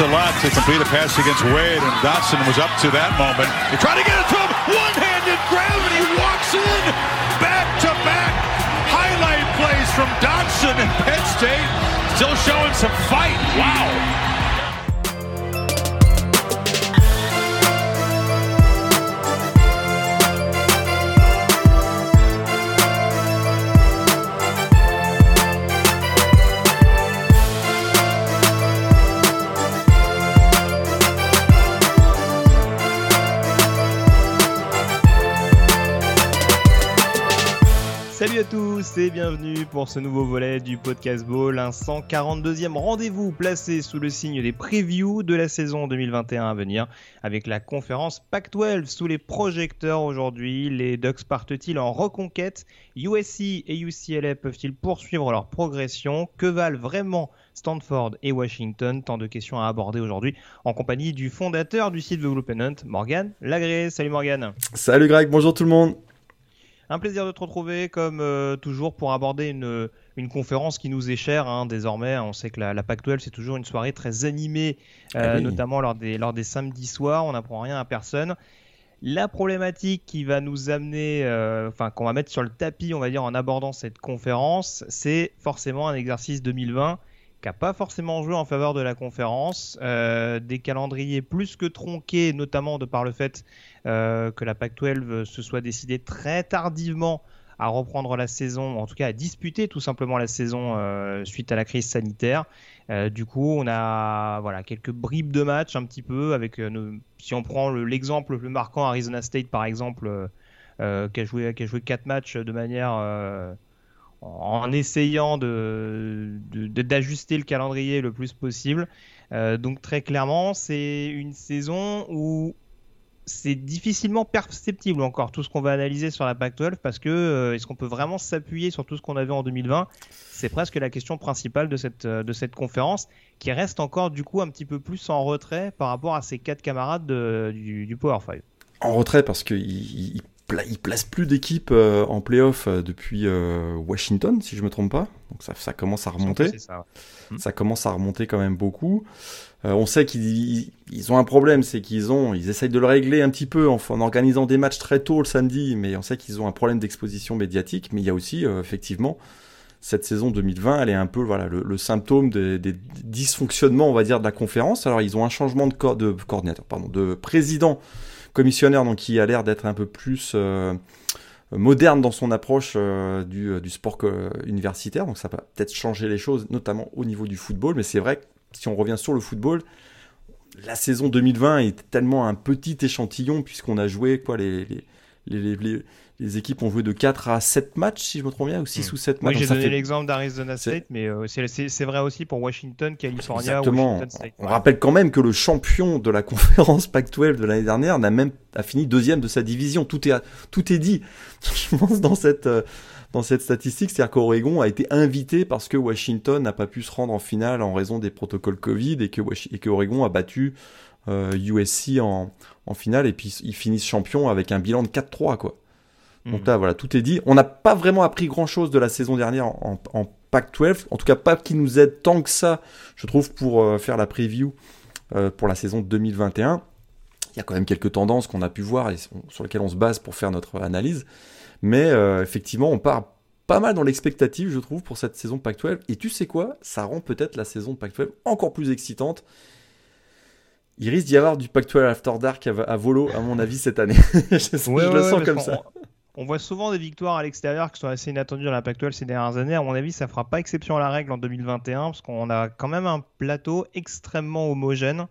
a lot to complete a pass against Wade, and Dotson was up to that moment. He tried to get it to him. One-handed grab, and he walks in. Back-to-back highlight plays from Dotson and Penn State. Still showing some fight. Wow. Tous et bienvenue pour ce nouveau volet du Podcast Ball, un 142e rendez-vous placé sous le signe des previews de la saison 2021 à venir avec la conférence Pac-12 sous les projecteurs aujourd'hui. Les Ducks partent-ils en reconquête? USC et UCLA peuvent-ils poursuivre leur progression? Que valent vraiment Stanford et Washington? Tant de questions à aborder aujourd'hui en compagnie du fondateur du site The Blue Pennant, Morgan Lagré. Salut Morgan. Salut Greg, bonjour tout le monde. Un plaisir de te retrouver, comme euh, toujours, pour aborder une, une, conférence qui nous est chère hein, désormais. On sait que la, la PAC-12, c'est toujours une soirée très animée, euh, ah notamment lors des, lors des samedis soirs. On n'apprend rien à personne. La problématique qui va nous amener, euh, enfin, qu'on va mettre sur le tapis, on va dire, en abordant cette conférence, c'est forcément un exercice 2020 qui n'a pas forcément joué en faveur de la conférence. Euh, des calendriers plus que tronqués, notamment de par le fait que la PAC-12 se soit décidée très tardivement à reprendre la saison, en tout cas à disputer tout simplement la saison euh, suite à la crise sanitaire. du coup, on a voilà quelques bribes de matchs un petit peu avec, si on prend l'exemple le, plus marquant, Arizona State par exemple, qui a joué qui a joué quatre matchs de manière en essayant de, d'ajuster le calendrier le plus possible. Euh, donc très clairement, c'est une saison où c'est difficilement perceptible encore tout ce qu'on va analyser sur la Pac-12 parce que euh, est-ce qu'on peut vraiment s'appuyer sur tout ce qu'on avait en 2020 C'est presque la question principale de cette, euh, de cette conférence qui reste encore du coup un petit peu plus en retrait par rapport à ses quatre camarades du, Power 5. En retrait parce qu'ils il place plus d'équipes euh, en playoff depuis Washington, si je me trompe pas. Donc ça, ça commence à remonter. Ça, hmm. ça, commence à remonter quand même beaucoup. on sait qu'ils ils ont un problème, c'est qu'ils ont, ils essayent de le régler un petit peu en, en, organisant des matchs très tôt le samedi, mais on sait qu'ils ont un problème d'exposition médiatique. Mais il y a aussi effectivement cette saison 2020, elle est un peu voilà le, symptôme des, des, dysfonctionnements, on va dire, de la conférence. Alors ils ont un changement de, de coordinateur, pardon, de président commissionnaire donc qui a l'air d'être un peu plus euh, moderne dans son approche euh, du, euh, du, sport universitaire. Donc ça va peut-être changer les choses, notamment au niveau du football. Mais c'est vrai que si on revient sur le football, la saison 2020 est tellement un petit échantillon puisqu'on a joué quoi les, les équipes ont joué de 4 à 7 matchs, si je me trompe bien, ou 6 hmm. ou 7 matchs. Oui, j'ai donné l'exemple d'Arizona State, mais euh, c'est vrai aussi pour Washington, California, Washington State. On rappelle quand même que le champion de la conférence Pac-12 de l'année dernière n'a même a fini deuxième de sa division. Tout est, tout est dit, je pense, dans cette, euh, dans cette statistique. C'est-à-dire qu'Oregon a été invité parce que Washington n'a pas pu se rendre en finale en raison des protocoles Covid et que, et que Oregon a battu euh, USC en, en finale et puis ils finissent champion avec un bilan de 4-3, quoi. Donc là, voilà, tout est dit. On n'a pas vraiment appris grand-chose de la saison dernière en, en, Pac-12. En tout cas, pas qui nous aide tant que ça, je trouve, pour euh, faire la preview euh, pour la saison 2021. Il y a quand même quelques tendances qu'on a pu voir et sur lesquelles on se base pour faire notre analyse. Mais euh, effectivement, on part pas mal dans l'expectative, je trouve, pour cette saison Pac-12. Et tu sais quoi? Ça rend peut-être la saison Pac-12 encore plus excitante. Il risque d'y avoir du Pac-12 After Dark à, volo, à mon avis, cette année. je, le sens comme ça. On voit souvent des victoires à l'extérieur qui sont assez inattendues dans la Pac-12 ces dernières années. À mon avis, ça fera pas exception à la règle en 2021 parce qu'on a quand même un plateau extrêmement homogène.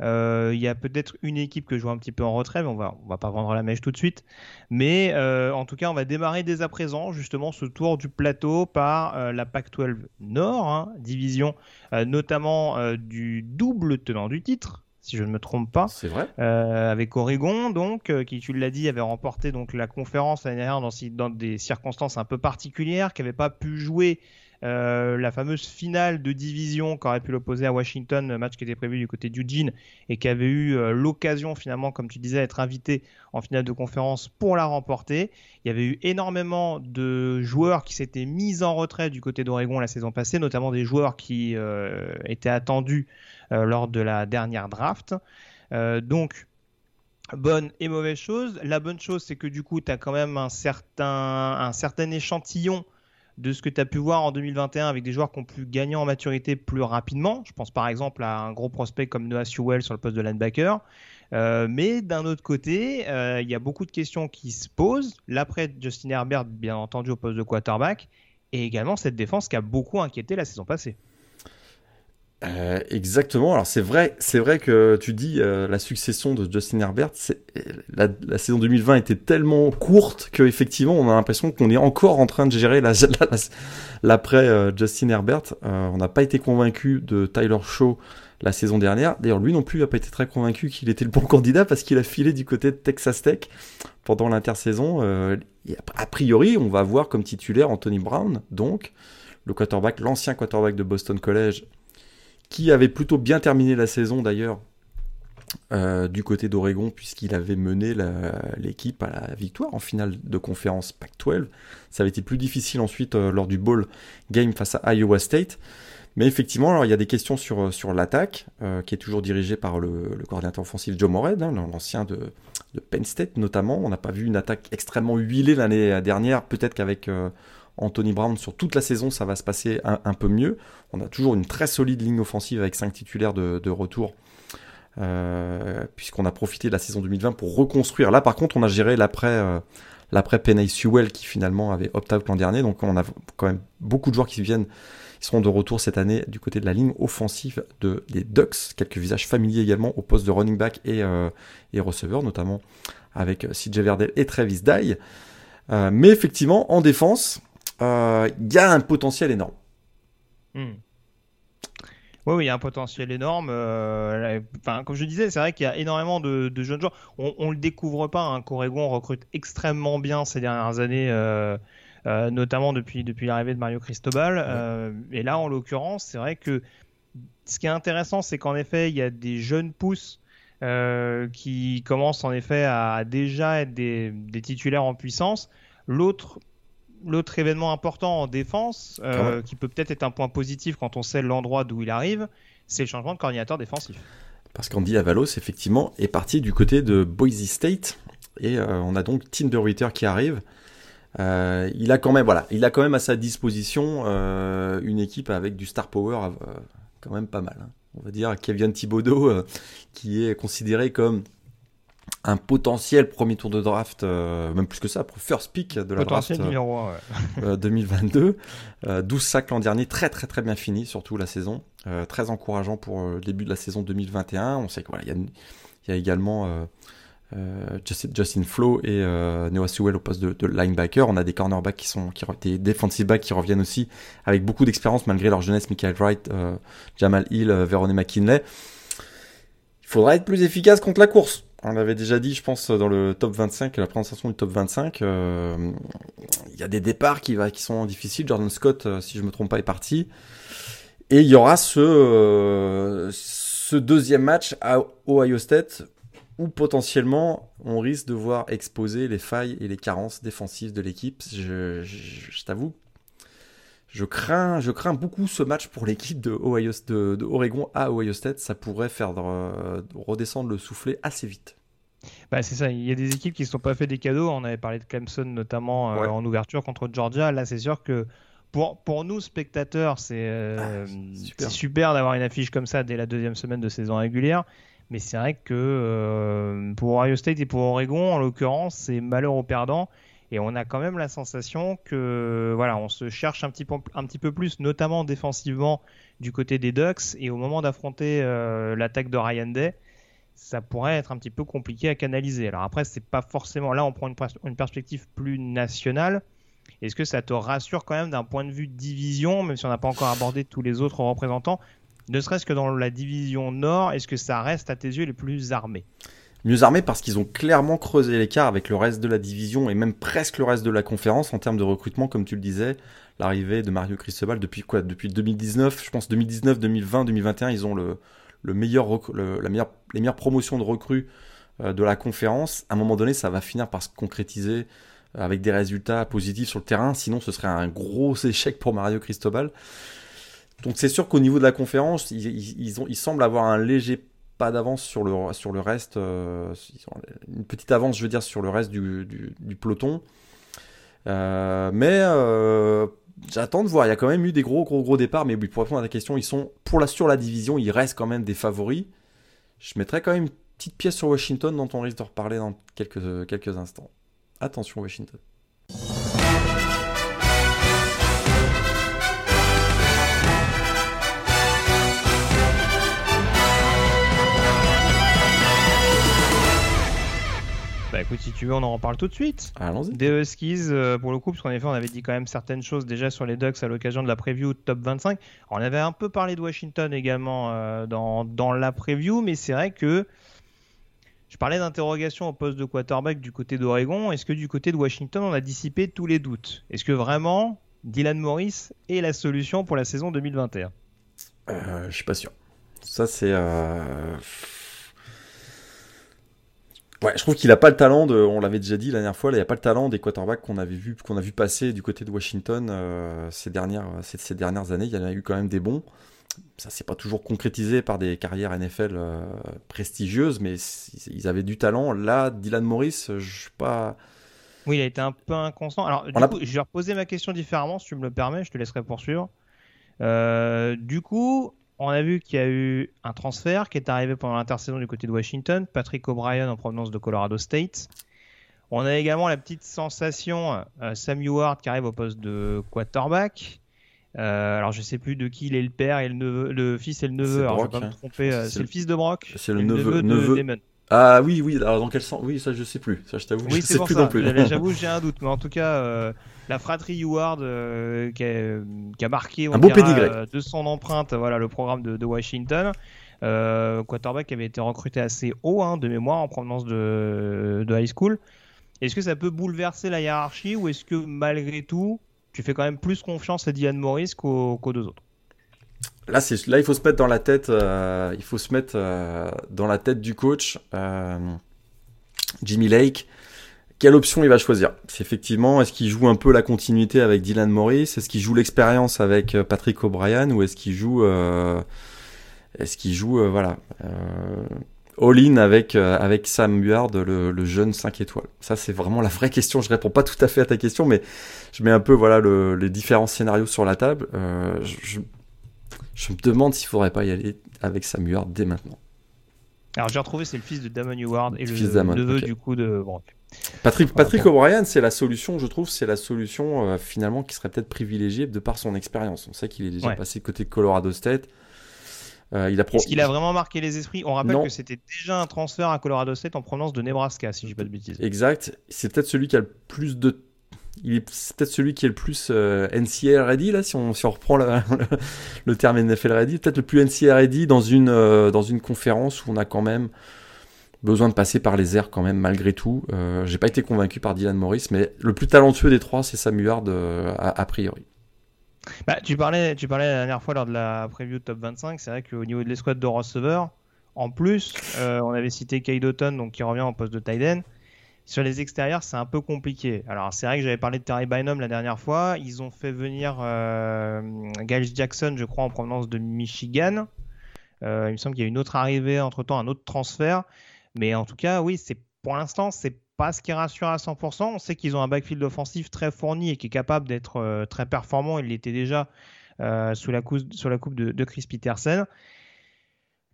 Euh, il y a peut-être une équipe que je vois un petit peu en retrait, mais on va, on va pas vendre la mèche tout de suite. Mais euh, en tout cas, on va démarrer dès à présent justement ce tour du plateau par euh, la Pac-12 Nord, hein, division notamment du double tenant du titre, si je ne me trompe pas. C'est vrai. Euh, avec Oregon, donc, euh, qui, tu l'as dit, avait remporté donc la conférence l'année dernière dans, dans, des circonstances un peu particulières, qui n'avait pas pu jouer Euh, la fameuse finale de division qu'aurait pu l'opposer à Washington, match qui était prévu du côté d'Eugene et qui avait eu euh, l'occasion finalement, comme tu disais, d'être invité en finale de conférence pour la remporter. Il y avait eu énormément de joueurs qui s'étaient mis en retrait du côté d'Oregon la saison passée, notamment des joueurs qui euh, étaient attendus lors de la dernière draft. donc, bonne et mauvaise chose. La bonne chose, c'est que du coup, tu as quand même un certain, un certain échantillon de ce que tu as pu voir en 2021 avec des joueurs qui ont pu gagner en maturité plus rapidement. Je pense par exemple à un gros prospect comme Noah Sewell sur le poste de linebacker. Euh, mais d'un autre côté, euh, il y a beaucoup de questions qui se posent. L'après Justin Herbert, bien entendu, au poste de quarterback. Et également cette défense qui a beaucoup inquiété la saison passée. Euh, exactement. Alors c'est vrai, c'est vrai que tu dis euh, la succession de Justin Herbert, la, la, saison 2020 était tellement courte que effectivement on a l'impression qu'on est encore en train de gérer l'après euh, Justin Herbert. on n'a pas été convaincu de Tyler Shaw la saison dernière. D'ailleurs lui non plus n'a pas été très convaincu qu'il était le bon candidat parce qu'il a filé du côté de Texas Tech pendant l'intersaison. a priori on va voir comme titulaire Anthony Brown, donc le quarterback, l'ancien quarterback de Boston College qui avait plutôt bien terminé la saison d'ailleurs euh, du côté d'Oregon, puisqu'il avait mené l'équipe à la victoire en finale de conférence Pac-12. Ça avait été plus difficile ensuite euh, lors du bowl game face à Iowa State. Mais effectivement, alors, il y a des questions sur, euh, l'attaque, qui est toujours dirigée par le, coordinateur offensif Joe Morehead, hein, l'ancien de, Penn State notamment. On n'a pas vu une attaque extrêmement huilée l'année dernière, peut-être qu'avec Anthony Brown sur toute la saison, ça va se passer un, peu mieux. On a toujours une très solide ligne offensive avec 5 titulaires de, retour. Euh, puisqu'on a profité de la saison 2020 pour reconstruire. Là, par contre, on a géré l'après euh, l'après Penny Sewell qui finalement avait opt-out l'an dernier. Donc, on a quand même beaucoup de joueurs qui viennent, qui seront de retour cette année du côté de la ligne offensive de, des Ducks. Quelques visages familiers également au poste de running back et, euh, et receveur, notamment avec CJ Verdell et Travis Dye. mais effectivement, en défense, il euh, y a un potentiel énorme. Hmm. Oui, il y a un potentiel énorme. Euh, enfin, comme je disais, c'est vrai qu'il y a énormément de, jeunes joueurs. On ne le découvre pas. Hein. Corégon recrute extrêmement bien ces dernières années, euh, notamment depuis, depuis l'arrivée de Mario Cristobal. et là, en l'occurrence, c'est vrai que ce qui est intéressant, c'est qu'en effet, il y a des jeunes pousses qui commencent en effet à déjà être des, des titulaires en puissance. L'autre l'autre événement important en défense, euh, qui peut peut-être être un point positif quand on sait l'endroit d'où il arrive, c'est le changement de coordinateur défensif. Parce qu'Andy Avalos, effectivement, est parti du côté de Boise State. Et euh, on a donc Tim DeRuyter qui arrive. Euh, il a quand même, voilà, il a quand même à sa disposition une équipe avec du star power, quand même pas mal. Hein. On va dire Kevin Thibodeau, qui est considéré comme un potentiel premier tour de draft, euh, même plus que ça, pour first pick de la draft 2022. 12 sacs l'an dernier, très très très bien fini, surtout la saison. Euh, très encourageant pour le début de la saison 2021. On sait qu'il voilà, y, y, a également euh, Justin, Justin Flo et Noah Sewell au poste de, linebacker. On a des cornerbacks qui sont, qui, des defensive backs qui reviennent aussi avec beaucoup d'expérience malgré leur jeunesse. Michael Wright, Jamal Hill, Verone McKinley. Il faudra être plus efficace contre la course on l'avait déjà dit, je pense, dans le top 25, la présentation du top 25. Euh, il y a des départs qui, qui sont difficiles. Jordan Scott, euh, si je me trompe pas, est parti. Et il y aura ce, euh, ce deuxième match à Ohio State où potentiellement on risque de voir exposer les failles et les carences défensives de l'équipe. Je, t'avoue, je crains, je crains beaucoup ce match pour l'équipe de, Ohio, de, Oregon à Ohio State. Ça pourrait faire redescendre le soufflet assez vite. Bah, c'est ça, il y a des équipes qui ne se sont pas fait des cadeaux. On avait parlé de Clemson notamment euh, en ouverture contre Georgia. Là, c'est sûr que pour, pour nous, spectateurs, c'est euh, ah, super, d'avoir une affiche comme ça dès la deuxième semaine de saison régulière. Mais c'est vrai que euh, pour Ohio State et pour Oregon, en l'occurrence, c'est malheur aux perdants. Et on a quand même la sensation que voilà, on se cherche un petit peu, plus, notamment défensivement du côté des Ducks. Et au moment d'affronter l'attaque de Ryan Day, ça pourrait être un petit peu compliqué à canaliser. Alors après, c'est pas forcément là, on prend une, perspective plus nationale. Est-ce que ça te rassure quand même d'un point de vue division, même si on n'a pas encore abordé tous les autres représentants, ne serait-ce que dans la division Nord, est-ce que ça reste à tes yeux les plus armés? Mieux armés parce qu'ils ont clairement creusé l'écart avec le reste de la division et même presque le reste de la conférence en termes de recrutement, comme tu le disais. L'arrivée de Mario Cristobal depuis quoi? Depuis 2019, je pense 2019, 2020, 2021, ils ont le, le meilleur, la meilleure, les meilleures promotions de recrues euh, de la conférence. À un moment donné, ça va finir par se concrétiser euh, avec des résultats positifs sur le terrain. Sinon, ce serait un gros échec pour Mario Cristobal. Donc c'est sûr qu'au niveau de la conférence, ils, ont, ils semblent avoir un léger pas d'avance sur le, reste, euh, une petite avance, je veux dire, sur le reste du, peloton. Euh, mais euh, j'attends de voir. Il y a quand même eu des gros, gros, gros départs. Mais pour répondre à ta question, ils sont pour la sur la division, ils restent quand même des favoris. Je mettrai quand même une petite pièce sur Washington dont on risque de reparler dans quelques instants. Attention Washington. Bah écoute, si tu veux, on en reparle tout de suite. Allons-y. Des Huskies, euh, pour le coup, parce qu'en effet, on avait dit quand même certaines choses déjà sur les Ducks à l'occasion de la preview top 25. on avait un peu parlé de Washington également euh, dans, dans, la preview, mais c'est vrai que je parlais d'interrogation au poste de quarterback du côté d'Oregon. Est-ce que du côté de Washington, on a dissipé tous les doutes? Est-ce que vraiment Dylan Morris est la solution pour la saison 2021 euh, Je suis pas sûr. Ça, c'est. Euh Ouais, je trouve qu'il a pas le talent de, on l'avait déjà dit la dernière fois, il a pas le talent des quarterbacks qu'on avait vu, qu'on a vu passer du côté de Washington euh, ces dernières, ces, dernières années. Il y en a eu quand même des bons. Ça s'est pas toujours concrétisé par des carrières NFL euh, prestigieuses, mais ils avaient du talent. Là, Dylan Morris, je suis pas. Oui, il a été un peu inconstant. Alors, du coup, je vais reposer ma question différemment, si tu me le permets, je te laisserai poursuivre. Euh, du coup, on a vu qu'il y a eu un transfert qui est arrivé pendant l'intersaison du côté de Washington, Patrick O'Brien en provenance de Colorado State. On a également la petite sensation euh, Sam qui arrive au poste de quarterback. Euh, alors je sais plus de qui il est le père et le neveu, le fils et le neveu. Alors je vais pas me tromper. Euh, c'est le, fils de Brock. C'est le, neveu, de Damon. Ah oui, oui. Alors dans quel sens? Oui, ça je sais plus. Ça je t'avoue. Oui, je sais plus non plus. J'avoue, j'ai un doute, mais en tout cas, la fratrie Howard euh, qui, a, marqué un beau euh, de son empreinte voilà, le programme de, Washington. Euh, quarterback qui avait été recruté assez haut hein, de mémoire en provenance de, high school. Est-ce que ça peut bouleverser la hiérarchie ou est-ce que malgré tout, tu fais quand même plus confiance à Diane Morris qu'aux deux autres? Là, là, il faut se mettre dans la tête, il faut se mettre dans la tête du coach Jimmy Lake quelle option il va choisir C'est effectivement, est-ce qu'il joue un peu la continuité avec Dylan Morris? Est-ce qu'il joue l'expérience avec euh, Patrick O'Brien Ou est-ce qu'il joue, euh, est-ce qu'il joue, euh, voilà, all-in avec, avec Sam Buard, le, jeune 5 étoiles? Ça, c'est vraiment la vraie question. Je réponds pas tout à fait à ta question, mais je mets un peu voilà les différents scénarios sur la table. Je, je, me demande s'il faudrait pas y aller avec Sam Buard dès maintenant. Alors j'ai retrouvé, c'est le fils de Damon Howard et le, neveu du coup de Patrick, Patrick O'Brien, c'est la solution, je trouve, c'est la solution euh, finalement qui serait peut-être privilégiée de par son expérience. On sait qu'il est déjà passé côté Colorado State. Euh, il a Est-ce qu'il a vraiment marqué les esprits? On rappelle que c'était déjà un transfert à Colorado State en provenance de Nebraska, si je dis pas de bêtises. Exact. C'est peut-être celui qui a le plus de il est peut-être celui qui est le plus euh, NCAA ready là si on, si on reprend le, terme NFL ready peut-être le plus NCAA ready dans une dans une conférence où on a quand même besoin de passer par les airs quand même malgré tout. Euh, j'ai pas été convaincu par Dylan Morris, mais le plus talentueux des trois, c'est Samuel euh, a, priori. Bah, tu, parlais, tu parlais la dernière fois lors de la preview de top 25, c'est vrai qu'au niveau de l'escouade de receveurs, en plus, euh, on avait cité Kay Doughton, donc qui revient en poste de tight Sur les extérieurs, c'est un peu compliqué. Alors, c'est vrai que j'avais parlé de Terry Bynum la dernière fois. Ils ont fait venir Giles Jackson, je crois, en provenance de Michigan. il me semble qu'il y a une autre arrivée, entre-temps, un autre transfert. Mais en tout cas, oui, c'est pour l'instant, c'est pas ce qui rassure à 100%. On sait qu'ils ont un backfield offensif très fourni et qui est capable d'être euh, très performant. Il l'était déjà euh, sous la coupe, sur la coupe de, Chris Peterson.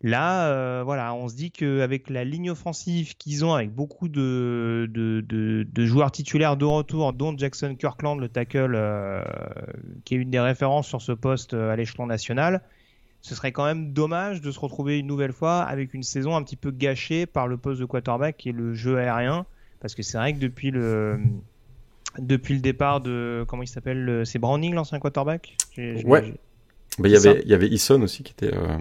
Là, euh, voilà, on se dit qu'avec la ligne offensive qu'ils ont, avec beaucoup de, de, joueurs titulaires de retour, dont Jackson Kirkland, le tackle, qui est une des références sur ce poste à l'échelon national, ce serait quand même dommage de se retrouver une nouvelle fois avec une saison un petit peu gâchée par le poste de quarterback et le jeu aérien. Parce que c'est vrai que depuis le, depuis le départ de. Comment il s'appelle C'est Browning, l'ancien quarterback? Ouais. Bah, il y avait, y avait Eason aussi qui était. Euh,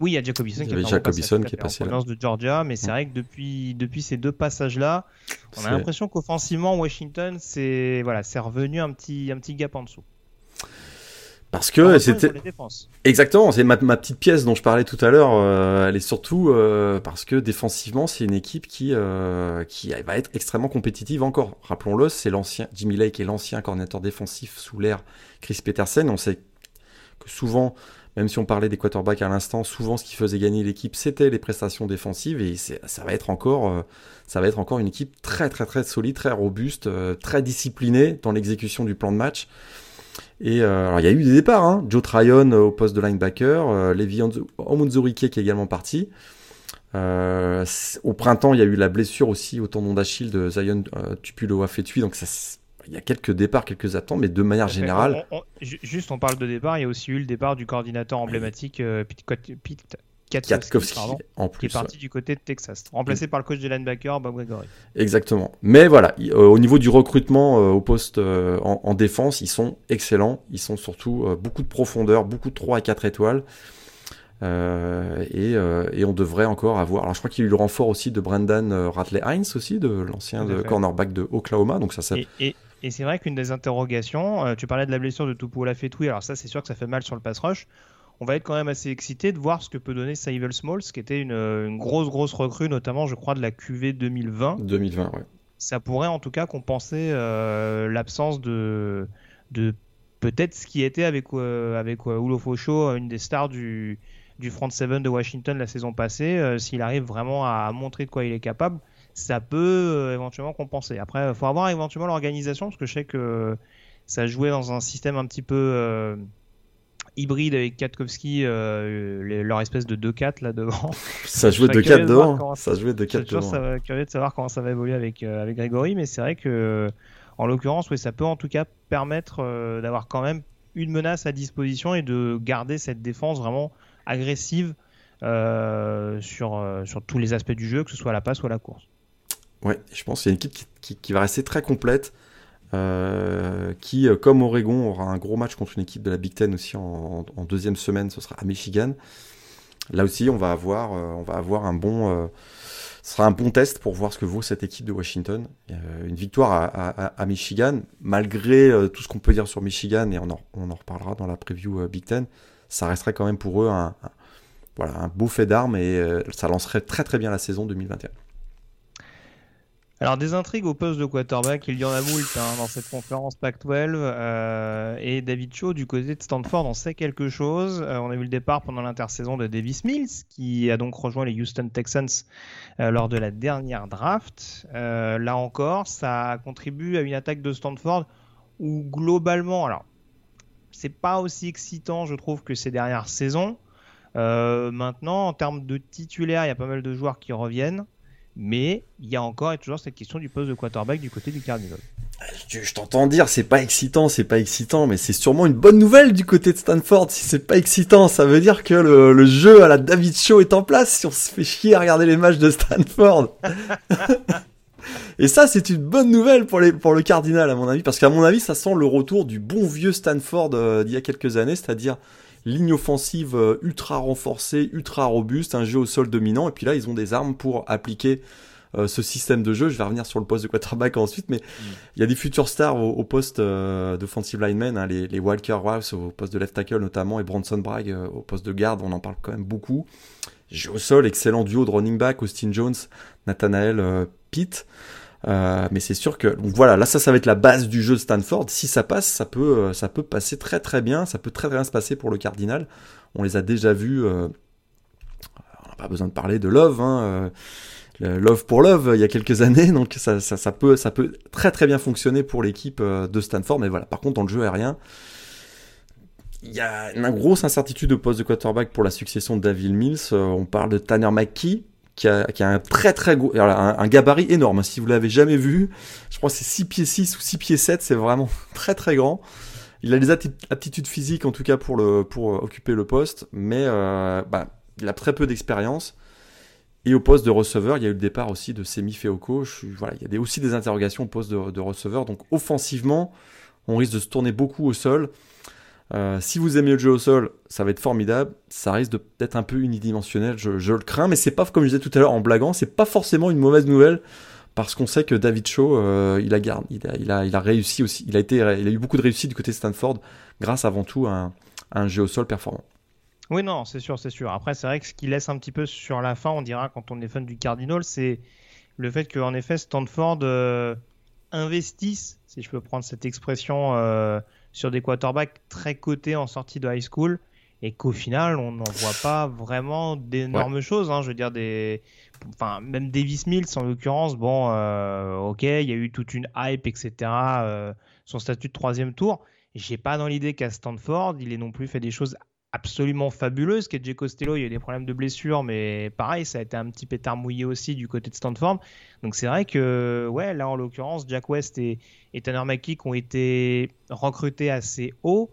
Oui, il y a Jacobison qui, Jacobison qui est passé en de Georgia, mais c'est vrai que depuis, depuis ces deux passages-là, on a l'impression qu'offensivement, Washington, c'est voilà, revenu un petit, un petit gap en dessous. Parce que c'était exactement, c'est ma, petite pièce dont je parlais tout à l'heure. Euh, elle est surtout euh, parce que défensivement, c'est une équipe qui euh, qui va être extrêmement compétitive encore. Rappelons-le, c'est l'ancien Jimmy Lake et l'ancien coordinateur défensif sous l'ère Chris Petersen. On sait que souvent, même si on parlait des quarterbacks à l'instant, souvent ce qui faisait gagner l'équipe, c'était les prestations défensives et ça va être encore ça va être encore une équipe très très très solide, très robuste, très disciplinée dans l'exécution du plan de match. Et euh, alors, il y a eu des départs, hein. Joe Tryon euh, au poste de linebacker, euh, Levi Omunzurike qui est également parti. Euh, au printemps, il y a eu la blessure aussi au tendon d'Achille de Zion Tupuloa Fetui, donc ça, il y a quelques départs, quelques attentes, mais de manière générale. juste, on parle de départ, il y a aussi eu le départ du coordinateur emblématique Pete, Katkowski, en plus, qui est parti du côté de Texas, remplacé par le coach de linebacker Bob Gregory. Exactement. Mais voilà, euh, au niveau du recrutement euh, au poste euh, en, défense, ils sont excellents. Ils sont surtout beaucoup de profondeur, beaucoup de 3 à 4 étoiles. Et, et, on devrait encore avoir. Alors je crois qu'il y a eu le renfort aussi de Brendan Ratley Hines aussi, de l'ancien cornerback de Oklahoma. Donc ça, ça... Et, et, c'est vrai qu'une des interrogations, tu parlais de la blessure de Tupu Lafetui, alors ça c'est sûr que ça fait mal sur le pass rush on va être quand même assez excité de voir ce que peut donner Savel Smalls, qui était une, grosse, grosse recrue, notamment, je crois, de la QV 2020. 2020, ouais. Ça pourrait en tout cas compenser euh, l'absence de, de peut-être ce qui était avec, euh, avec euh, une des stars du, du front seven de Washington la saison passée. Euh, s'il arrive vraiment à montrer de quoi il est capable, ça peut éventuellement compenser. Après, il faut avoir éventuellement l'organisation, parce que je sais que ça jouait dans un système un petit peu hybride avec Katkowski, euh, leur espèce de 2-4 là devant. Ça jouait de 4 devant. Ça jouait de 4 devant. Ça va, curieux de savoir comment ça va évoluer avec, euh, avec Grégory, mais c'est vrai que, en l'occurrence, oui, ça peut en tout cas permettre euh, d'avoir quand même une menace à disposition et de garder cette défense vraiment agressive sur, sur tous les aspects du jeu, que ce soit la passe ou la course. Ouais, je pense que c'est une équipe qui, qui, va rester très complète. Euh, qui, euh, comme Oregon, aura un gros match contre une équipe de la Big Ten aussi en, deuxième semaine, ce sera à Michigan. Là aussi, on va avoir, euh, on va avoir un bon, ce sera un bon test pour voir ce que vaut cette équipe de Washington. une victoire à, Michigan, malgré tout ce qu'on peut dire sur Michigan, et on en, on en reparlera dans la preview Big Ten, ça resterait quand même pour eux un, voilà, un beau fait d'armes et ça lancerait très très bien la saison 2021. Alors des intrigues au poste de quarterback, il y en a moult hein, dans cette conférence Pac-12 euh, et David Cho du côté de Stanford en sait quelque chose. Euh, on a vu le départ pendant l'intersaison de Davis Mills qui a donc rejoint les Houston Texans euh, lors de la dernière draft. là encore, ça contribue à une attaque de Stanford où globalement, alors c'est pas aussi excitant je trouve que ces dernières saisons. maintenant, en termes de titulaires, il y a pas mal de joueurs qui reviennent. Mais il y a encore et toujours cette question du poste de quarterback du côté du Cardinal. Je, t'entends dire, c'est pas excitant, c'est pas excitant, mais c'est sûrement une bonne nouvelle du côté de Stanford. Si c'est pas excitant, ça veut dire que le, jeu à la David Show est en place. Si on se fait chier à regarder les matchs de Stanford. Et ça, c'est une bonne nouvelle pour, les, pour le Cardinal, à mon avis, parce qu'à mon avis, ça sent le retour du bon vieux Stanford euh, d'il y a quelques années, c'est-à-dire ligne offensive euh, ultra renforcée, ultra robuste, un jeu au sol dominant, et puis là ils ont des armes pour appliquer euh, ce système de jeu. Je vais revenir sur le poste de quarterback ensuite, mais mm. il y a des futurs stars au, poste euh, d'offensive lineman, hein, les, les, Walker Rouse au poste de left tackle notamment, et Bronson Bragg au poste de garde, on en parle quand même beaucoup. Jeu au sol, excellent duo de running back, Austin Jones, Nathanael Pitt. Euh, mais c'est sûr que voilà, là ça ça va être la base du jeu de Stanford. Si ça passe, ça peut euh, ça peut passer très très bien, ça peut très très bien se passer pour le Cardinal. On les a déjà vus. Euh, on n'a pas besoin de parler de Love, hein, Love pour Love il y a quelques années, donc ça, ça, ça peut ça peut très très bien fonctionner pour l'équipe de Stanford. Mais voilà, par contre dans le jeu aérien. Il y a une grosse incertitude au poste de quarterback pour la succession de David Mills. On parle de Tanner McKee, qui a, qui a un très très gros, un, gabarit énorme. Si vous l'avez jamais vu, je crois que c'est 6 pieds 6 ou 6 pieds 7, c'est vraiment très très grand. Il a des aptitudes physiques en tout cas pour, le, pour euh, occuper le poste, mais euh, bah, il a très peu d'expérience. Et au poste de receveur, il y a eu le départ aussi de Semi Feoko. voilà, il y a aussi des interrogations au poste de receveur. Donc offensivement, on risque de se tourner beaucoup au sol. Euh, si vous aimez le jeu au sol, ça va être formidable. Ça risque d'être un peu unidimensionnel, je, le crains, mais c'est pas, comme je disais tout à l'heure en blaguant, c'est pas forcément une mauvaise nouvelle parce qu'on sait que David Shaw, euh, il, a garde, il, a, réussi aussi, il a, eu beaucoup de réussite du côté de Stanford grâce avant tout à un, à un jeu au sol performant. Oui, non, c'est sûr, c'est sûr. Après, c'est vrai que ce qui laisse un petit peu sur la fin, on dira, quand on est fan du Cardinal, c'est le fait qu'en effet, Stanford euh, investisse, si je peux prendre cette expression, sur des quarterbacks très cotés en sortie de high school, et qu'au final, on n'en voit pas vraiment d'énormes choses. Hein. je veux dire, des... enfin, même Davis Mills, en l'occurrence, bon, euh, ok, il y a eu toute une hype, etc., euh, son statut de troisième tour. J'ai pas dans l'idée qu'à Stanford, il ait non plus fait des choses absolument fabuleuse. KJ Costello, il y a eu des problèmes de blessure, mais pareil, ça a été un petit pétard mouillé aussi du côté de Stanford. Donc c'est vrai que, ouais, là en l'occurrence, Jack West et, et Tanner McKee ont été recrutés assez haut.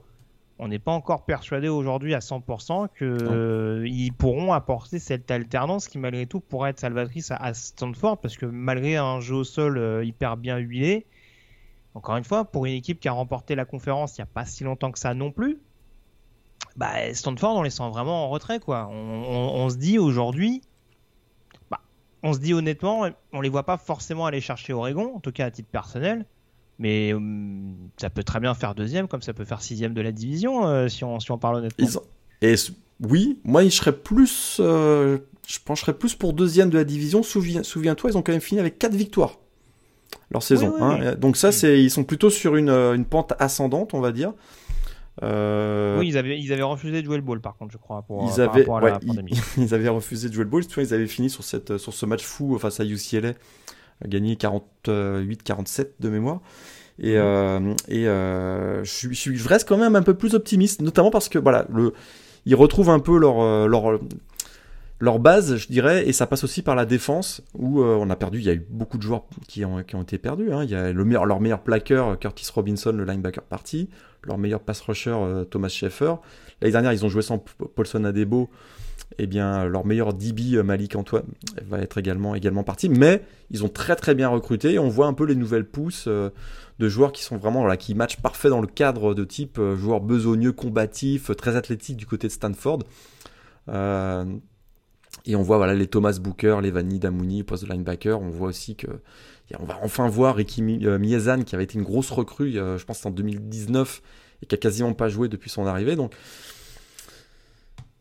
On n'est pas encore persuadé aujourd'hui à 100% qu'ils pourront apporter cette alternance qui malgré tout pourrait être salvatrice à, Stanford parce que malgré un jeu au sol euh, hyper bien huilé, encore une fois, pour une équipe qui a remporté la conférence il n'y a pas si longtemps que ça non plus, bah, Stanford, on les sent vraiment en retrait, quoi. On, se dit aujourd'hui, bah, on se dit honnêtement, on les voit pas forcément aller chercher Oregon, en tout cas à titre personnel, mais hum, ça peut très bien faire deuxième, comme ça peut faire sixième de la division, euh, si, on, si on parle honnêtement. Et oui, moi, je serais plus, euh, je pencherais plus pour deuxième de la division. Souviens-toi, ils ont quand même fini avec quatre victoires leur saison. Hein. Donc ça, c'est, ils sont plutôt sur une, une pente ascendante, on va dire. Euh, oui, ils avaient, ils avaient refusé de jouer le ball, par contre, je crois, pour, ils avaient, à la pandémie. Ils, avaient refusé de jouer le ball. ils avaient fini sur, cette, sur ce match fou face à UCLA, gagné 48-47 de mémoire. Et, mhm. euh, et euh, je, suis, je reste quand même un peu plus optimiste, notamment parce que voilà, le, ils retrouvent un peu leur, leur, leur base, je dirais, et ça passe aussi par la défense, où on a perdu, il y a eu beaucoup de joueurs qui ont, qui ont été perdus. Hein. Il y a leur meilleur plaqueur, Curtis Robinson, le linebacker parti leur meilleur pass rusher euh, Thomas Schaeffer. L'année dernière, ils ont joué sans Paulson Adebo. Eh bien, leur meilleur DB euh, Malik Antoine va être également, également parti. Mais ils ont très très bien recruté. on voit un peu les nouvelles pousses euh, de joueurs qui sont vraiment là, qui matchent parfait dans le cadre de type joueurs besogneux, combatifs, très athlétiques du côté de Stanford. Et on voit voilà les Thomas Booker, les Vanny Damouni, poste de linebacker. On voit aussi que on va enfin voir Ricky euh, Miezan qui avait été une grosse recrue, euh, je pense en 2019 et qui a quasiment pas joué depuis son arrivée. Donc,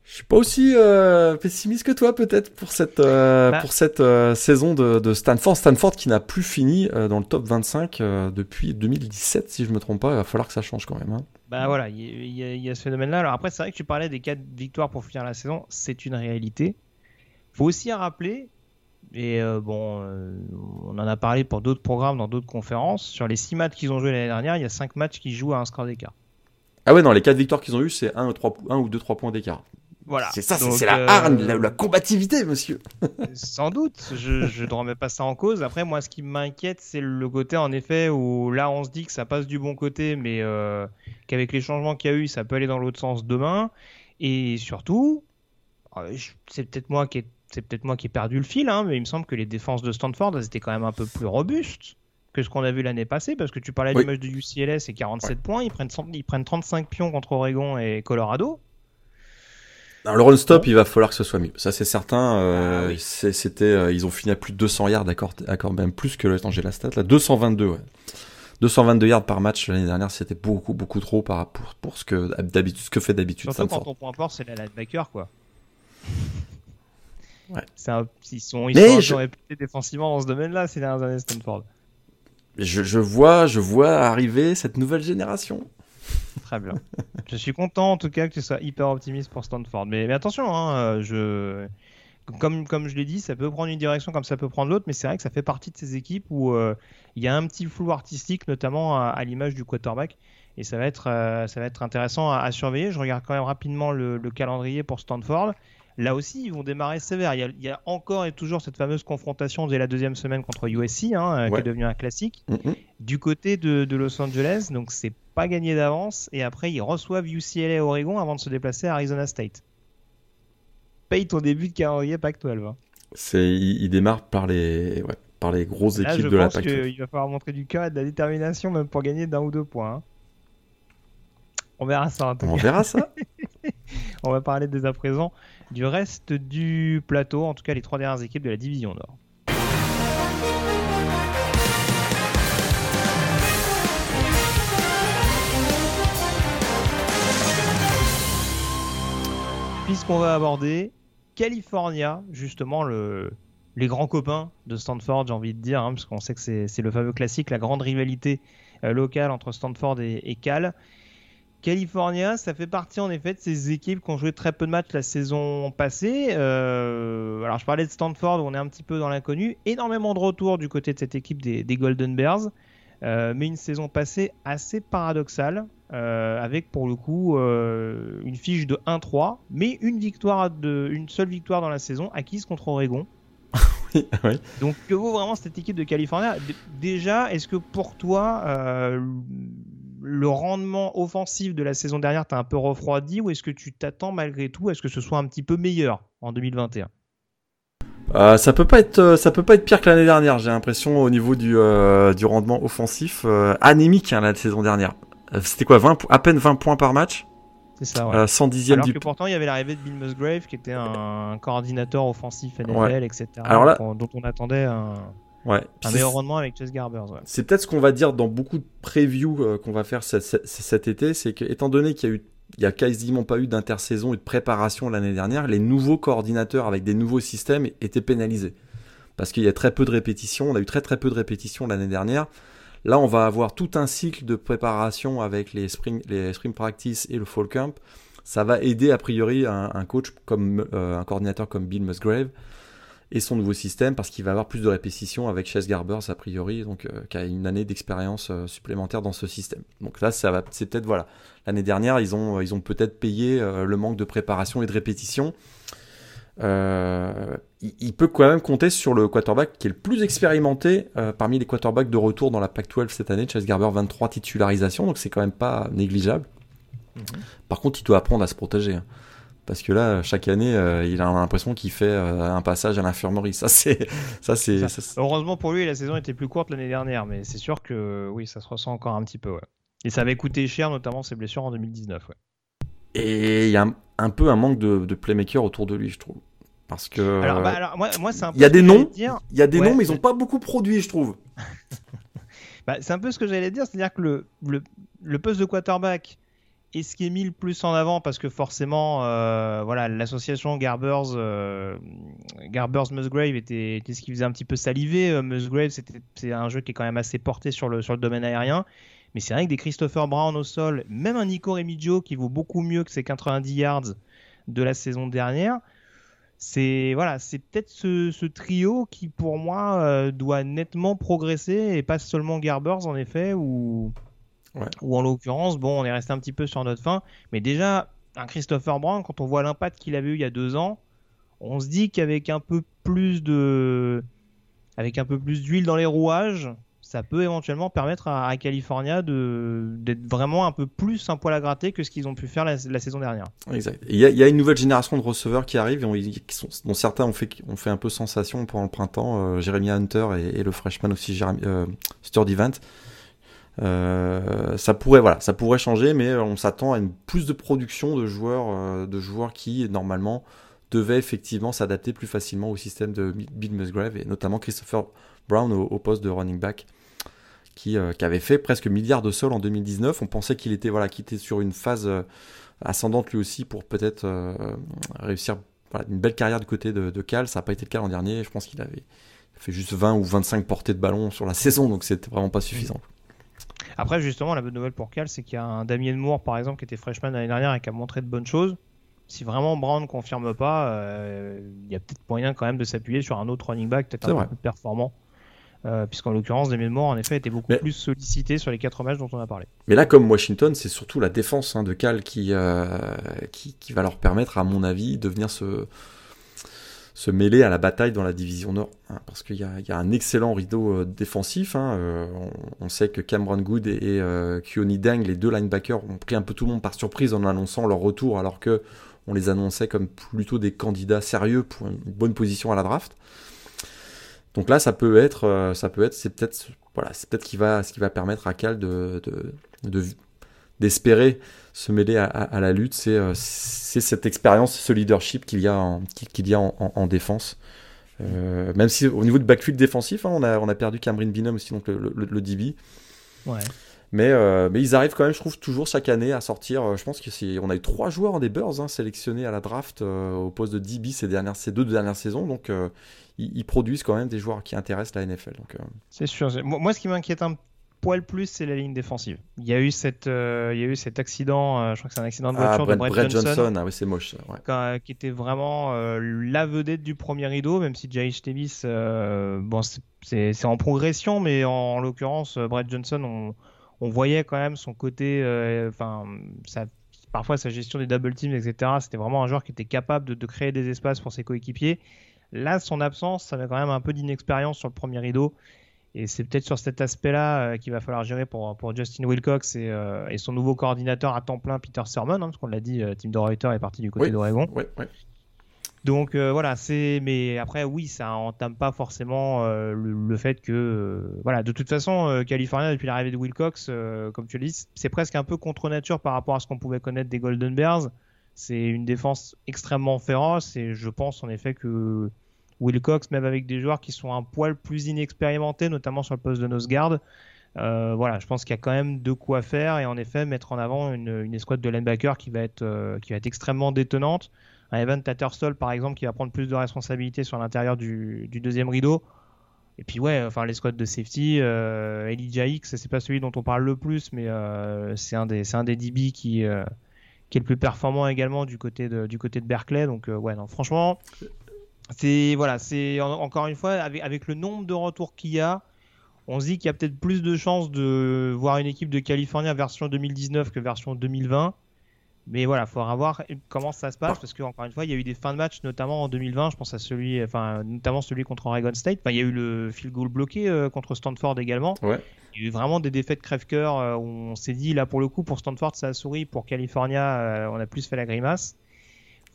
je suis pas aussi euh, pessimiste que toi peut-être pour cette bah. pour cette saison de, Stanford. Stanford qui n'a plus fini dans le top 25 depuis 2017 si je me trompe pas. Il va falloir que ça change quand même. Hein. Bah voilà, il y, a ce phénomène-là. Alors après, c'est vrai que tu parlais des 4 victoires pour finir la saison, c'est une réalité. Faut aussi rappeler et euh, bon, euh, on en a parlé pour d'autres programmes dans d'autres conférences. Sur les 6 matchs qu'ils ont joué l'année dernière, il y a 5 matchs qui jouent à un score d'écart. Ah ouais, non, les 4 victoires qu'ils ont eues, c'est 1 ou, 3, 1 ou 2, 3 points d'écart. Voilà. C'est ça, c'est la euh, la, combativité, monsieur. sans doute, je ne remets pas ça en cause. Après, moi, ce qui m'inquiète, c'est le côté, en effet, où là, on se dit que ça passe du bon côté, mais qu'avec les changements qu'il y a eu, ça peut aller dans l'autre sens demain. Et surtout, c'est peut-être moi qui ai c'est peut-être moi qui ai perdu le fil, hein, mais il me semble que les défenses de Stanford, elles étaient quand même un peu plus robustes que ce qu'on a vu l'année passée, parce que tu parlais du match de UCLA, c'est 47 points, ils prennent, ils prennent 35 pions contre Oregon et Colorado. le run-stop, il va falloir que ce soit mieux. Ça, c'est certain. Euh, ah c'était, euh, ils ont fini à plus de 200 yards, d'accord, même plus que le j'ai la stat, là, 222, ouais. 222 yards par match l'année dernière, c'était beaucoup, beaucoup trop par, pour, pour ce que d'habitude, ce que fait d'habitude. Surtout quand ton point fort, c'est la linebacker, quoi. Ouais. Un, ils sont, ils sont réputés défensivement dans ce domaine-là ces dernières années, Stanford. Je, je, vois, je vois arriver cette nouvelle génération. Très bien. je suis content en tout cas que tu sois hyper optimiste pour Stanford. Mais, mais attention, hein, je, comme, comme je l'ai dit, ça peut prendre une direction comme ça peut prendre l'autre, mais c'est vrai que ça fait partie de ces équipes où euh, il y a un petit flou artistique, notamment à, l'image du quarterback. Et ça va être, euh, ça va être intéressant à, surveiller. Je regarde quand même rapidement le, le calendrier pour Stanford. Là aussi, ils vont démarrer sévère. Il y, a, encore et toujours cette fameuse confrontation dès la deuxième semaine contre USC, hein, euh, qui est devenue un classique. Mm-hmm. Du côté de, Los Angeles, donc c'est pas gagné d'avance. Et après, ils reçoivent UCLA et Oregon avant de se déplacer à Arizona State. Paye ton début de calendrier Pac-12. Hein. C'est, il, démarre par les, par les grosses équipes de la Pac-12. Il va falloir montrer du cœur et de la détermination, même pour gagner d'un ou deux points. Hein. On verra ça. On verra ça. On va parler dès à présent du reste du plateau, en tout cas les trois dernières équipes de la division Nord. Puisqu'on va aborder California, justement le, les grands copains de Stanford, j'ai envie de dire, hein, parce qu'on sait que c'est le fameux classique, la grande rivalité euh, locale entre Stanford et, Cal. California, ça fait partie en effet de ces équipes qui ont joué très peu de matchs la saison passée. Euh, alors je parlais de Stanford où on est un petit peu dans l'inconnu. Énormément de retours du côté de cette équipe des, Golden Bears. Euh, mais une saison passée assez paradoxale, avec pour le coup une fiche de 1-3, mais une victoire de, une seule victoire dans la saison acquise contre Oregon. Donc, que vaut vraiment cette équipe de Californie Déjà, est-ce que pour toi, euh, le rendement offensif de la saison dernière t'a un peu refroidi ou est-ce que tu t'attends malgré tout à ce que ce soit un petit peu meilleur en 2021 euh, ça peut pas être euh, ça peut pas être pire que l'année dernière j'ai l'impression au niveau du, du rendement offensif anémique hein, la saison dernière c'était quoi 20 à peine 20 points par match? C'est ça, ouais. 110e Alors que pourtant, il y avait l'arrivée de Bill Musgrave, qui était un coordinateur offensif NFL, etc. Alors là... dont on attendait un, ouais. un meilleur rendement avec Chase Garber. C'est peut-être ce qu'on va dire dans beaucoup de previews euh, qu'on va faire cet, été, c'est que étant donné qu'il y a eu il y a quasiment pas eu d'intersaison et de préparation l'année dernière, les nouveaux coordinateurs avec des nouveaux systèmes étaient pénalisés. Parce qu'il y a très peu de répétitions, on a eu très très peu de répétitions l'année dernière. Là, on va avoir tout un cycle de préparation avec les spring, les spring practice et le fall camp. Ça va aider a priori un, coach comme euh, un coordinateur comme Bill Musgrave et son nouveau système parce qu'il va avoir plus de répétitions avec Chase Garbers a priori, donc euh, qui a une année d'expérience euh, supplémentaire dans ce système. Donc là, ça va, c'est peut-être voilà. L'année dernière, ils ont, ils ont peut-être payé le manque de préparation et de répétition. Euh, il, peut quand même compter sur le quarterback qui est le plus expérimenté euh, parmi les quarterbacks de retour dans la Pac-12 cette année. Chase Garber, 23 titularisations, donc c'est quand même pas négligeable. Mhm. Par contre, il doit apprendre à se protéger. Hein. Parce que là, chaque année, euh, il a l'impression qu'il fait un passage à l'infirmerie. Ça, c'est, ça, c'est. Heureusement pour lui, la saison était plus courte l'année dernière, mais c'est sûr que oui, ça se ressent encore un petit peu. Et ça avait coûté cher, notamment ses blessures en 2019. Ouais. Et il y a un, peu un manque de, de, playmaker autour de lui, je trouve. Parce que. Alors, bah, alors moi, moi c'est un peu. Il y a des noms. Il y a des noms, mais ils n'ont pas beaucoup produit, je trouve. bah, c'est un peu ce que j'allais dire, c'est-à-dire que le, le, le, poste de quarterback est ce qui est mis le plus en avant parce que forcément, euh, voilà, l'association Garbers, euh, Garbers Musgrave était, ce qui faisait un petit peu saliver. Euh, Musgrave, c'est un jeu qui est quand même assez porté sur le, domaine aérien. Mais c'est vrai que des Christopher Brown au sol, même un Nico Remigio qui vaut beaucoup mieux que ses 90 yards de la saison dernière, c'est voilà, c'est peut-être ce, trio qui pour moi doit nettement progresser et pas seulement Garbers en effet ou ou en l'occurrence bon on est resté un petit peu sur notre fin mais déjà un Christopher Brown quand on voit l'impact qu'il avait eu il y a deux ans on se dit qu'avec un peu plus de avec un peu plus d'huile dans les rouages ça peut éventuellement permettre à, California d'être vraiment un peu plus un poil à gratter que ce qu'ils ont pu faire la, saison dernière. Exact. Il y, a une nouvelle génération de receveurs qui arrive, et qui sont, dont certains ont fait, ont fait un peu sensation pendant le printemps. Euh, Jeremy Hunter et, le freshman aussi, Jeremy, euh, Sturdy Vant. Euh, ça pourrait voilà, ça pourrait changer, mais on s'attend à une plus de production de joueurs, de joueurs qui normalement devaient effectivement s'adapter plus facilement au système de Bill Musgrave et notamment Christopher Brown au poste de running back euh, qui, avait fait presque milliard de sols en 2019. On pensait qu'il était, voilà, sur une phase euh, ascendante lui aussi pour peut-être euh, réussir une belle carrière du côté de, Cal. Ça n'a pas été le cas l'an dernier. Je pense qu'il avait fait juste 20 ou 25 portées de ballon sur la saison, donc c'était vraiment pas suffisant. Après, justement, la bonne nouvelle pour Cal, c'est qu'il y a un Damien Moore, par exemple, qui était freshman l'année dernière et qui a montré de bonnes choses. Si vraiment Brown ne confirme pas, il y a peut-être moyen quand même de s'appuyer sur un autre running back, peut-être un peu plus performant. Euh, puisqu'en l'occurrence, Damien Moore, en effet, était beaucoup plus sollicité sur les quatre matchs dont on a parlé. Mais là, comme Washington, c'est surtout la défense hein, de Cal euh, qui, qui, va leur permettre, à mon avis, de venir se, se mêler à la bataille dans la division Nord. Hein, parce qu'il y, a un excellent rideau euh, défensif. Hein, on, sait que Cameron Good et, et Dang, les deux linebackers, ont pris un peu tout le monde par surprise en annonçant leur retour, alors que on les annonçait comme plutôt des candidats sérieux pour une bonne position à la draft. Donc là, ça peut être, euh, ça peut être, c'est peut-être, voilà, c'est peut-être qui va, ce qui va permettre à Cal de, de, d'espérer se mêler à, la lutte, c'est cette expérience, ce leadership qu'il y a en, qu'il y a en, défense. même si au niveau du backfield défensif, hein, on, a, on a perdu Cameron Bingham aussi, donc le, le, le DB. Ouais. Mais, euh, mais ils arrivent quand même, je trouve, toujours chaque année à sortir. Euh, je pense qu'on a eu trois joueurs des Bears hein, sélectionnés à la draft euh, au poste de DB ces, dernières, ces deux dernières saisons. Donc ils, produisent quand même des joueurs qui intéressent la NFL. C'est sûr. Moi, ce qui m'inquiète un poil plus, c'est la ligne défensive. Il y a eu, cette, il y a eu cet accident, je crois que c'est un accident de ah, voiture de Brett, Johnson. Ah oui, c'est moche. qui était vraiment la vedette du premier rideau, même si Jay Davis, bon, c'est en progression, mais en, en l'occurrence, Brett Johnson, on on voyait quand même son côté, euh, enfin, parfois sa gestion des double teams, etc. C'était vraiment un joueur qui était capable de, créer des espaces pour ses coéquipiers. Là, son absence, ça avait quand même un peu d'inexpérience sur le premier rideau. Et c'est peut-être sur cet aspect-là euh, qu'il va falloir gérer pour, pour Justin Wilcox et, euh, et, son nouveau coordinateur à temps plein, Peter Sermon, hein, parce qu'on l'a dit, Tim Doreuter est parti du côté d'Oregon. Oui, oui. Donc euh, voilà, c'est mais après oui, ça entame pas forcément euh, le, fait que euh, voilà, de toute façon, California depuis l'arrivée de Wilcox, comme tu le dis, c'est presque un peu contre nature par rapport à ce qu'on pouvait connaître des Golden Bears. C'est une défense extrêmement féroce et je pense en effet que Wilcox, même avec des joueurs qui sont un poil plus inexpérimentés, notamment sur le poste de nose guard, voilà, je pense qu'il y a quand même de quoi faire et en effet mettre en avant une, escouade de linebacker qui va être qui va être extrêmement détenante un Evan Tattersall par exemple qui va prendre plus de responsabilités sur l'intérieur du, deuxième rideau. Et puis ouais, enfin les squads de safety, euh, Elijah X, c'est pas celui dont on parle le plus, mais euh, c'est un des un des DB qui euh, qui est le plus performant également du côté de du côté de Berkeley. Donc euh, ouais, non, franchement, c'est voilà, c'est encore une fois avec, avec le nombre de retours qu'il y a, on se dit qu'il y a peut-être plus de chances de voir une équipe de California version 2019 que version 2020. Mais voilà, il faudra voir comment ça se passe parce que encore une fois, il y a eu des fins de match, notamment en 2020. Je pense à celui, enfin, notamment celui contre Oregon State. il y a eu le field goal bloqué euh, contre Stanford également. Il y a eu vraiment des défaites crève-cœur euh, où on s'est dit là pour le coup pour Stanford ça a souri, pour California euh, on a plus fait la grimace.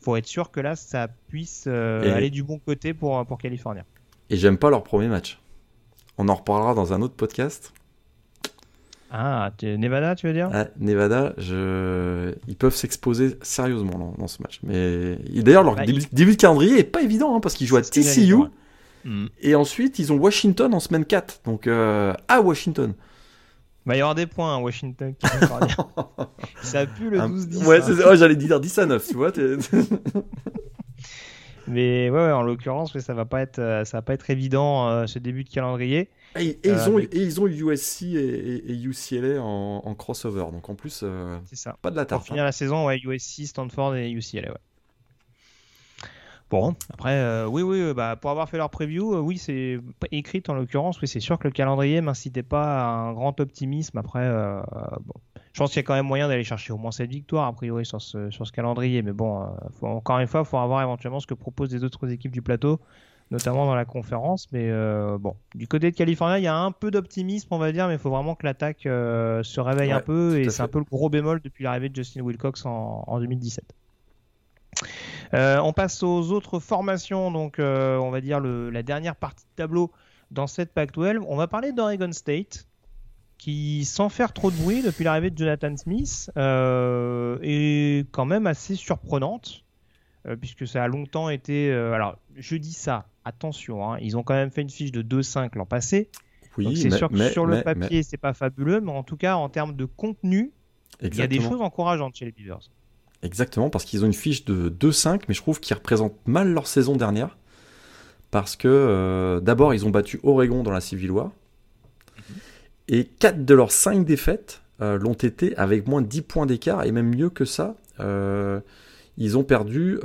Faut être sûr que là ça puisse aller du bon côté pour pour California. Et j'aime pas leur premier match. On en reparlera dans un autre podcast. Ah, Nevada, tu veux dire? Ah, Nevada, je... ils peuvent s'exposer sérieusement dans, ce match. Mais d'ailleurs, leur bah, début, de calendrier est pas évident hein, parce qu'ils jouent à TCU hmm. et ensuite ils ont Washington en semaine 4, donc euh, à Washington. Il y aura des points à hein, Washington. ça pue le 12-10. Ouais, hein. j'allais dire 10 à 9, tu vois. Mais ouais, en l'occurrence, ça va pas être, euh, ça va pas être évident euh, ce début de calendrier. Et, ils, euh, ont, et ils ont USC et, UCLA en, crossover. Donc en plus, euh, ça. pas de la tarte. Pour finir la saison, ouais, USC, Stanford et UCLA. Ouais. Bon, après, euh, oui, oui, bah, pour avoir fait leur preview, oui, c'est écrit en l'occurrence. Oui, c'est sûr que le calendrier m'incitait pas à un grand optimisme. Après, bon, je pense qu'il y a quand même moyen d'aller chercher au moins cette victoire, a priori, sur ce, sur ce calendrier. Mais bon, encore une fois, il faut voir éventuellement ce que proposent les autres équipes du plateau notamment dans la conférence. Mais euh, bon, du côté de Californie, il y a un peu d'optimisme, on va dire, mais il faut vraiment que l'attaque euh, se réveille un peu. Et c'est un peu le gros bémol depuis l'arrivée de Justin Wilcox en, 2017. Euh, on passe aux autres formations, donc on va dire la dernière partie de tableau dans cette Pac-12. On va parler d'Oregon State, qui, sans faire trop de bruit depuis l'arrivée de Jonathan Smith, est quand même assez surprenante. puisque ça a longtemps été. alors, je dis ça attention, hein, ils ont quand même fait une fiche de 2-5 l'an passé. Oui, c'est sûr que sur le papier, c'est pas fabuleux, mais en tout cas, en termes de contenu, il y a des choses encourageantes chez les Beavers. Exactement, parce qu'ils ont une fiche de 2-5, mais je trouve qu'ils représentent mal leur saison dernière. Parce que euh, d'abord, ils ont battu Oregon dans la Civil War. Mhm. Et 4 de leurs 5 défaites euh, l'ont été avec moins de 10 points d'écart, et même mieux que ça. Euh, ils ont perdu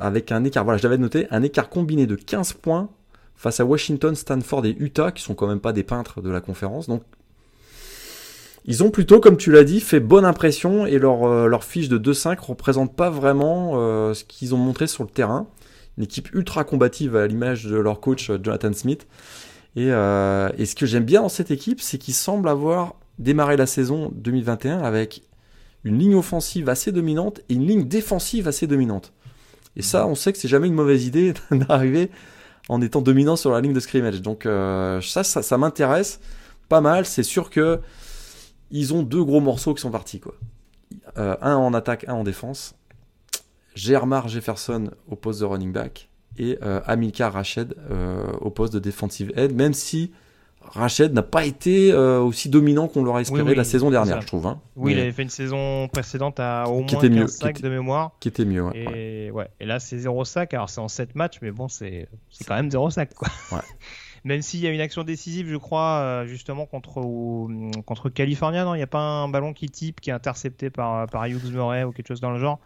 avec un écart, voilà, je l'avais noté, un écart combiné de 15 points face à Washington, Stanford et Utah, qui sont quand même pas des peintres de la conférence. Donc, ils ont plutôt, comme tu l'as dit, fait bonne impression et leur, euh, leur fiche de 2-5 représente pas vraiment euh, ce qu'ils ont montré sur le terrain. Une équipe ultra combative à l'image de leur coach Jonathan Smith. Et, et ce que j'aime bien dans cette équipe, c'est qu'ils semblent avoir démarré la saison 2021 avec une ligne offensive assez dominante et une ligne défensive assez dominante. Et ça, on sait que c'est jamais une mauvaise idée d'arriver en étant dominant sur la ligne de scrimmage. Donc euh, ça, ça m'intéresse pas mal. C'est sûr que ils ont deux gros morceaux qui sont partis, quoi. un en attaque, un en défense. Germar Jefferson au poste de running back et Amilcar Rached au poste de defensive head, même si Rached n'a pas été aussi dominant qu'on l'aurait espéré la saison dernière, je trouve. Hein. Oui, il avait fait une saison précédente à au moins 15 sacs de mémoire. Qui était mieux, et, ouais. et là, c'est 0 sac. Alors, c'est en 7 matchs, mais bon, c'est quand même 0 sac. Quoi. Même s'il y a une action décisive, je crois, euh, justement contre, contre California, non Il n'y a pas un ballon qui type, qui est intercepté par, par Hughes Murray ou quelque chose dans le genre.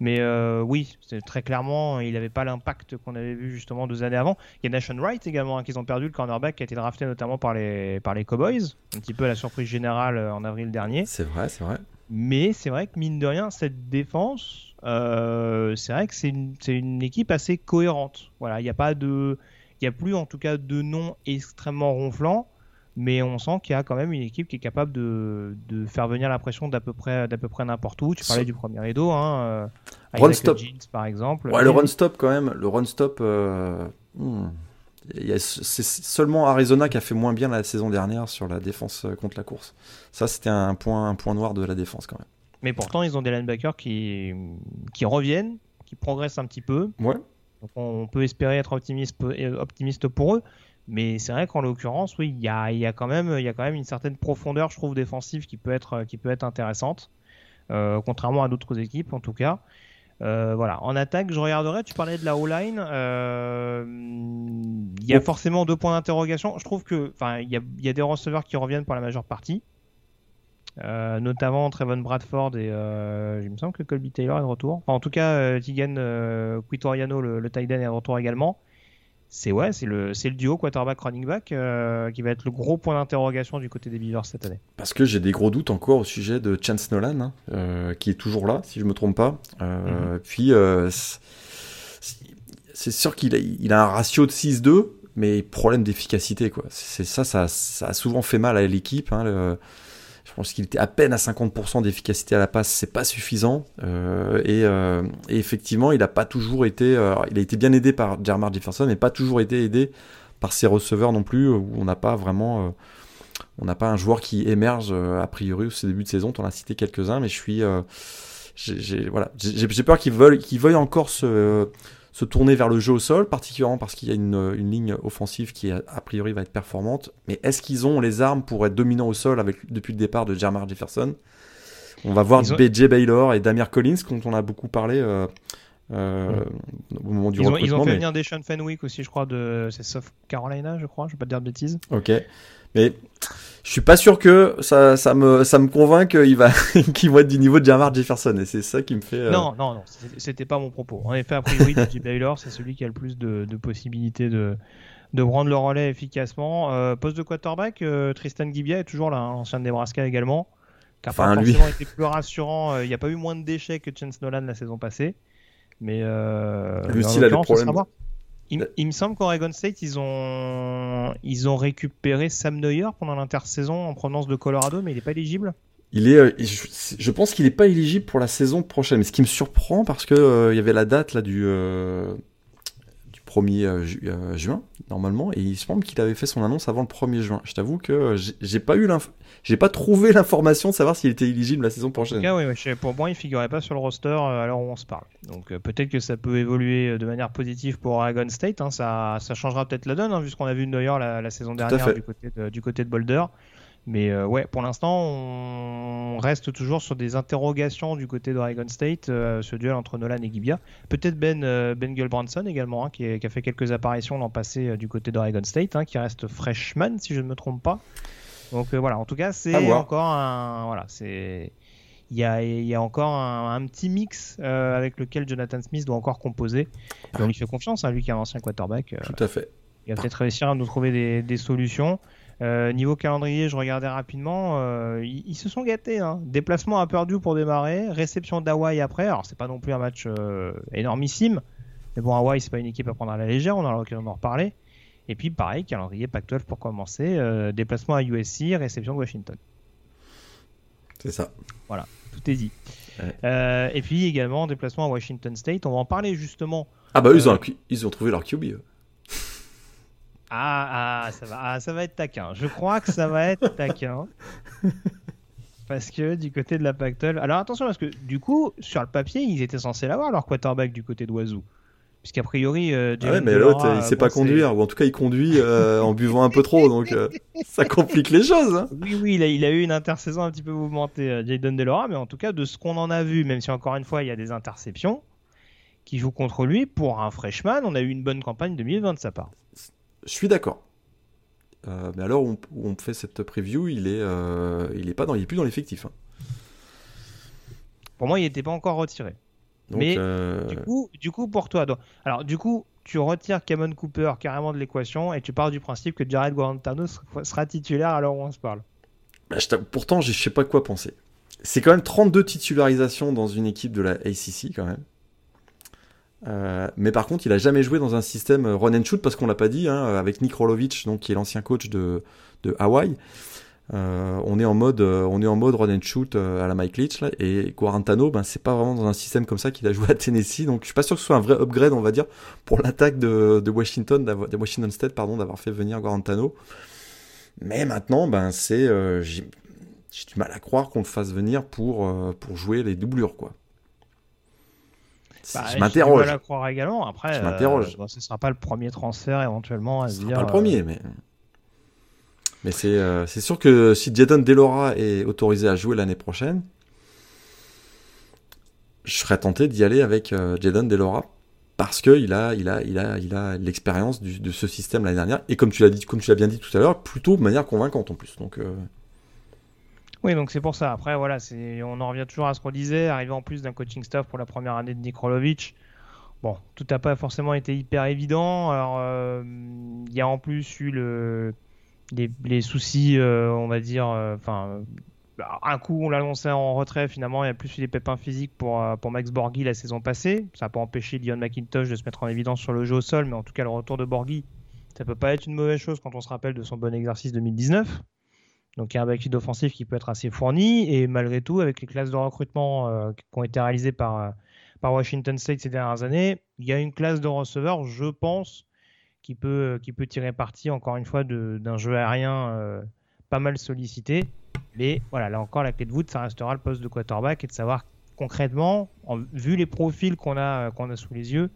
Mais euh, oui, très clairement, il n'avait pas l'impact qu'on avait vu justement deux années avant. Il y a Nation Wright également, hein, qu'ils ont perdu, le cornerback qui a été drafté notamment par les, par les Cowboys. Un petit peu la surprise générale euh, en avril dernier. C'est vrai, c'est vrai. Mais c'est vrai que mine de rien, cette défense, c'est vrai que c'est une, une, équipe assez cohérente. Voilà, il n'y a pas de il n'y a plus en tout cas de noms extrêmement ronflants, mais on sent qu'il y a quand même une équipe qui est capable de, de faire venir la pression d'à peu près d'à peu près n'importe où. Tu parlais du premier rideau, hein, euh, run stop par exemple. Ouais, le run stop quand même, le run stop. Euh, hmm, c'est seulement Arizona qui a fait moins bien la saison dernière sur la défense euh, contre la course. Ça, c'était un point, un point noir de la défense quand même. Mais pourtant, ils ont des linebackers qui, qui reviennent, qui progressent un petit peu. Ouais on peut espérer être optimiste, optimiste pour eux. Mais c'est vrai qu'en l'occurrence, oui, il y a, quand même, y a quand même une certaine profondeur, je trouve, défensive qui peut être, qui peut être intéressante, euh, contrairement à d'autres équipes en tout cas. Euh, voilà. En attaque, je regarderai. Tu parlais de la O-line. Euh, il y a forcément deux points d'interrogation. Je trouve que, enfin, il y a, des receveurs qui reviennent pour la majeure partie. Euh, notamment Trevon Bradford et euh, il me semble que Colby Taylor est de retour. en tout cas, euh, Tigan euh, Quitoriano, le, le tight end, est de retour également. C'est ouais, c'est le, c'est le duo quarterback running back qui va être le gros point d'interrogation du côté des Beavers cette année. Parce que j'ai des gros doutes encore au sujet de Chance Nolan, hein, qui est toujours là, si je me trompe pas. Mhm. Puis c'est sûr qu'il a, il a un ratio de 6-2, mais problème d'efficacité quoi. C'est ça, ça, ça, a souvent fait mal à l'équipe. Hein, le, je pense qu'il était à peine à 50% d'efficacité à la passe, c'est pas suffisant. Euh, euh, et, effectivement, il a pas toujours été, euh, il a été bien aidé par Jermar Jefferson, mais pas toujours été aidé par ses receveurs non plus, où on n'a pas vraiment, on n'a pas un joueur qui émerge a priori au début de saison. On en as cité quelques-uns, mais je suis, j'ai voilà, peur qu'ils veulent, qu'ils veuillent encore se se tourner vers le jeu au sol, particulièrement parce qu'il y a une, ligne offensive qui a, priori va être performante. Mais est-ce qu'ils ont les armes pour être dominants au sol avec, depuis le départ de Jermar Jefferson? On va voir BJ Baylor et Damir Collins, dont on a beaucoup parlé. Euh, euh, au moment du ils ont, ils ont fait venir des Sean Fenwick aussi, je crois, de c'est South Carolina, je crois, je vais pas te dire de bêtises. Ok, mais je suis pas sûr que ça, ça me, ça me convainc qu'il va, qu'il va être du niveau de Jamar Jefferson, et c'est ça qui me fait. Euh, non, non, non, c'était pas mon propos. En effet, a priori, DJ Baylor, c'est celui qui a le plus de, de possibilités de, de prendre le relais efficacement. Euh, poste de quarterback, euh, Tristan Gibia est toujours là, hein, l'ancien de Nebraska également, qui a enfin, pas forcément été plus rassurant. Il n'y a pas eu moins de déchets que Chance Nolan la saison passée, mais euh, il a des problèmes. Il, me semble qu'Oregon State, ils ont, ils ont récupéré Sam Neuer pendant l'intersaison en provenance de Colorado, mais il n'est pas éligible. Il est, euh, je, pense qu'il n'est pas éligible pour la saison prochaine. Mais ce qui me surprend, parce que euh, il y avait la date là du, euh, du 1er juin, normalement, et il semble qu'il avait fait son annonce avant le 1er juin. Je t'avoue que j'ai pas eu j'ai pas trouvé l'information de savoir s'il était éligible la saison prochaine. En tout cas, oui, pour moi, il figurait pas sur le roster euh, alors où on se parle. Donc euh, peut-être que ça peut évoluer euh, de manière positive pour Oregon State. Hein. ça, ça, changera peut-être la donne, hein, vu ce qu'on a vu Neuer la, la saison dernière du côté, de, du côté de Boulder. Mais ouais, pour l'instant, on reste toujours sur des interrogations du côté d'Oregon State, ce duel entre Nolan et Gibia. Peut-être Ben, ben Gulbranson également, hein, qui, a fait quelques apparitions l'an passé du côté d'Oregon State, qui reste freshman, si je ne me trompe pas. Donc euh, voilà, en tout cas, c'est encore un. Voilà, c'est. Il y, a, il y a, encore un, petit mix euh, avec lequel Jonathan Smith doit encore composer. on lui fait confiance, hein, lui qui est un ancien quarterback. Euh, tout à fait. Il va peut-être réussir à nous trouver des, des solutions. Niveau calendrier, je regardais rapidement, ils, se sont gâtés. Hein. Déplacement à Purdue pour démarrer, réception d'Hawaï après. Alors c'est pas non plus un match énormissime, mais bon Hawaï c'est pas une équipe à prendre à la légère, on aura l'occasion d'en reparler. Et puis pareil, calendrier Pac-12 pour commencer, euh, déplacement à USC, réception de Washington. C'est ça. Voilà, tout est dit. Euh, et puis également déplacement à Washington State. On va en parler justement. Ah bah ils, ont, euh, ils ont trouvé leur QB. Ah, ah, ça va, ah, ça va être taquin. Je crois que ça va être taquin. parce que du côté de la Pactole. Alors attention, parce que du coup, sur le papier, ils étaient censés l'avoir leur quarterback du côté d'Oiseau. Puisqu'a priori, euh, ah ouais, mais l'autre, il sait pas conduire, ou en tout cas, il conduit euh, en buvant un peu trop, donc euh, ça complique les choses. Hein. Oui, oui, il a, il a, eu une intersaison un petit peu mouvementée, Jaden Delora, mais en tout cas, de ce qu'on en a vu, même si encore une fois, il y a des interceptions qui jouent contre lui, pour un freshman, on a eu une bonne campagne 2020 de sa part. Je suis d'accord. mais alors, où on, fait cette preview, il est, il est pas dans, il est plus dans l'effectif. Hein. Pour moi, il n'était pas encore retiré mais euh, du, coup, du coup, pour toi, alors du coup, tu retires Cameron Cooper carrément de l'équation et tu pars du principe que Jared Guarantano sera titulaire alors où on se parle. Bah, pourtant, je sais pas quoi penser. C'est quand même 32 titularisations dans une équipe de la ACC quand même. Euh, mais par contre, il a jamais joué dans un système run and shoot parce qu'on l'a pas dit, hein, avec Nick Rolovich, donc qui est l'ancien coach de, de Hawaii. Euh, on est en mode, euh, on est en mode run and shoot à la Mike Leach et Quarantano, ben c'est pas vraiment dans un système comme ça qu'il a joué à Tennessee, donc je suis pas sûr que ce soit un vrai upgrade, on va dire, pour l'attaque de, de, Washington, de Washington State, pardon, d'avoir fait venir Quarantano. Mais maintenant, ben c'est, j'ai du mal à croire qu'on le fasse venir pour pour jouer les doublures quoi. Bah, je m'interroge. À croire également. Après, je m'interroge. ce sera pas le premier transfert éventuellement à ce dire. Sera pas le premier, mais. Mais euh, c'est sûr que si Jaden Delora est autorisé à jouer l'année prochaine, je serais tenté d'y aller avec euh, Jaden Delora parce qu'il a, il a, il a, il a l'expérience de ce système l'année dernière et comme tu l'as dit, comme tu l'as bien dit tout à l'heure, plutôt de manière convaincante en plus. Donc euh, oui, donc c'est pour ça. Après, voilà, on en revient toujours à ce qu'on disait. Arriver en plus d'un coaching staff pour la première année de Nikrolovic, bon, tout n'a pas forcément été hyper évident. Alors, il y a en plus eu le, les, soucis, euh, on va dire, euh, enfin, bah, un coup on l'a lancé en retrait, finalement il y a plus eu des pépins physiques pour, euh, pour Max Borghi la saison passée. Ça n'a pas empêché Dion McIntosh de se mettre en évidence sur le jeu au sol, mais en tout cas le retour de Borghi, ça peut pas être une mauvaise chose quand on se rappelle de son bon exercice 2019. Donc il y a un backfield offensif qui peut être assez fourni, et malgré tout, avec les classes de recrutement qui ont été réalisées par, par Washington State ces dernières années, il y a une classe de receveurs, je pense, qui peut, qui peut tirer parti, encore une fois, d'un jeu aérien euh, pas mal sollicité. Mais voilà, là encore, la clé de voûte, ça restera le poste de quarterback et de savoir concrètement, en, vu les profils qu'on a, qu'on a sous les yeux,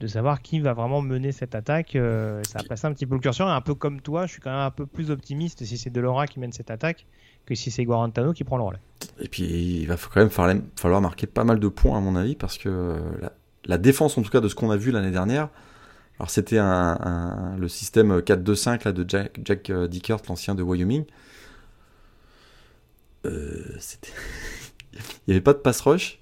de savoir qui va vraiment mener cette attaque. Euh, ça a passé un petit peu le curseur. Et un peu comme toi, je suis quand même un peu plus optimiste si c'est Delora qui mène cette attaque que si c'est Guarantano qui prend le relais. Et puis, il va quand même falloir marquer pas mal de points, à mon avis, parce que la, la défense, en tout cas, de ce qu'on a vu l'année dernière, alors c'était un, le système 4-2-5 là, de Jack, Jack euh, Dickert, l'ancien de Wyoming. Euh, il n'y avait pas de pass rush.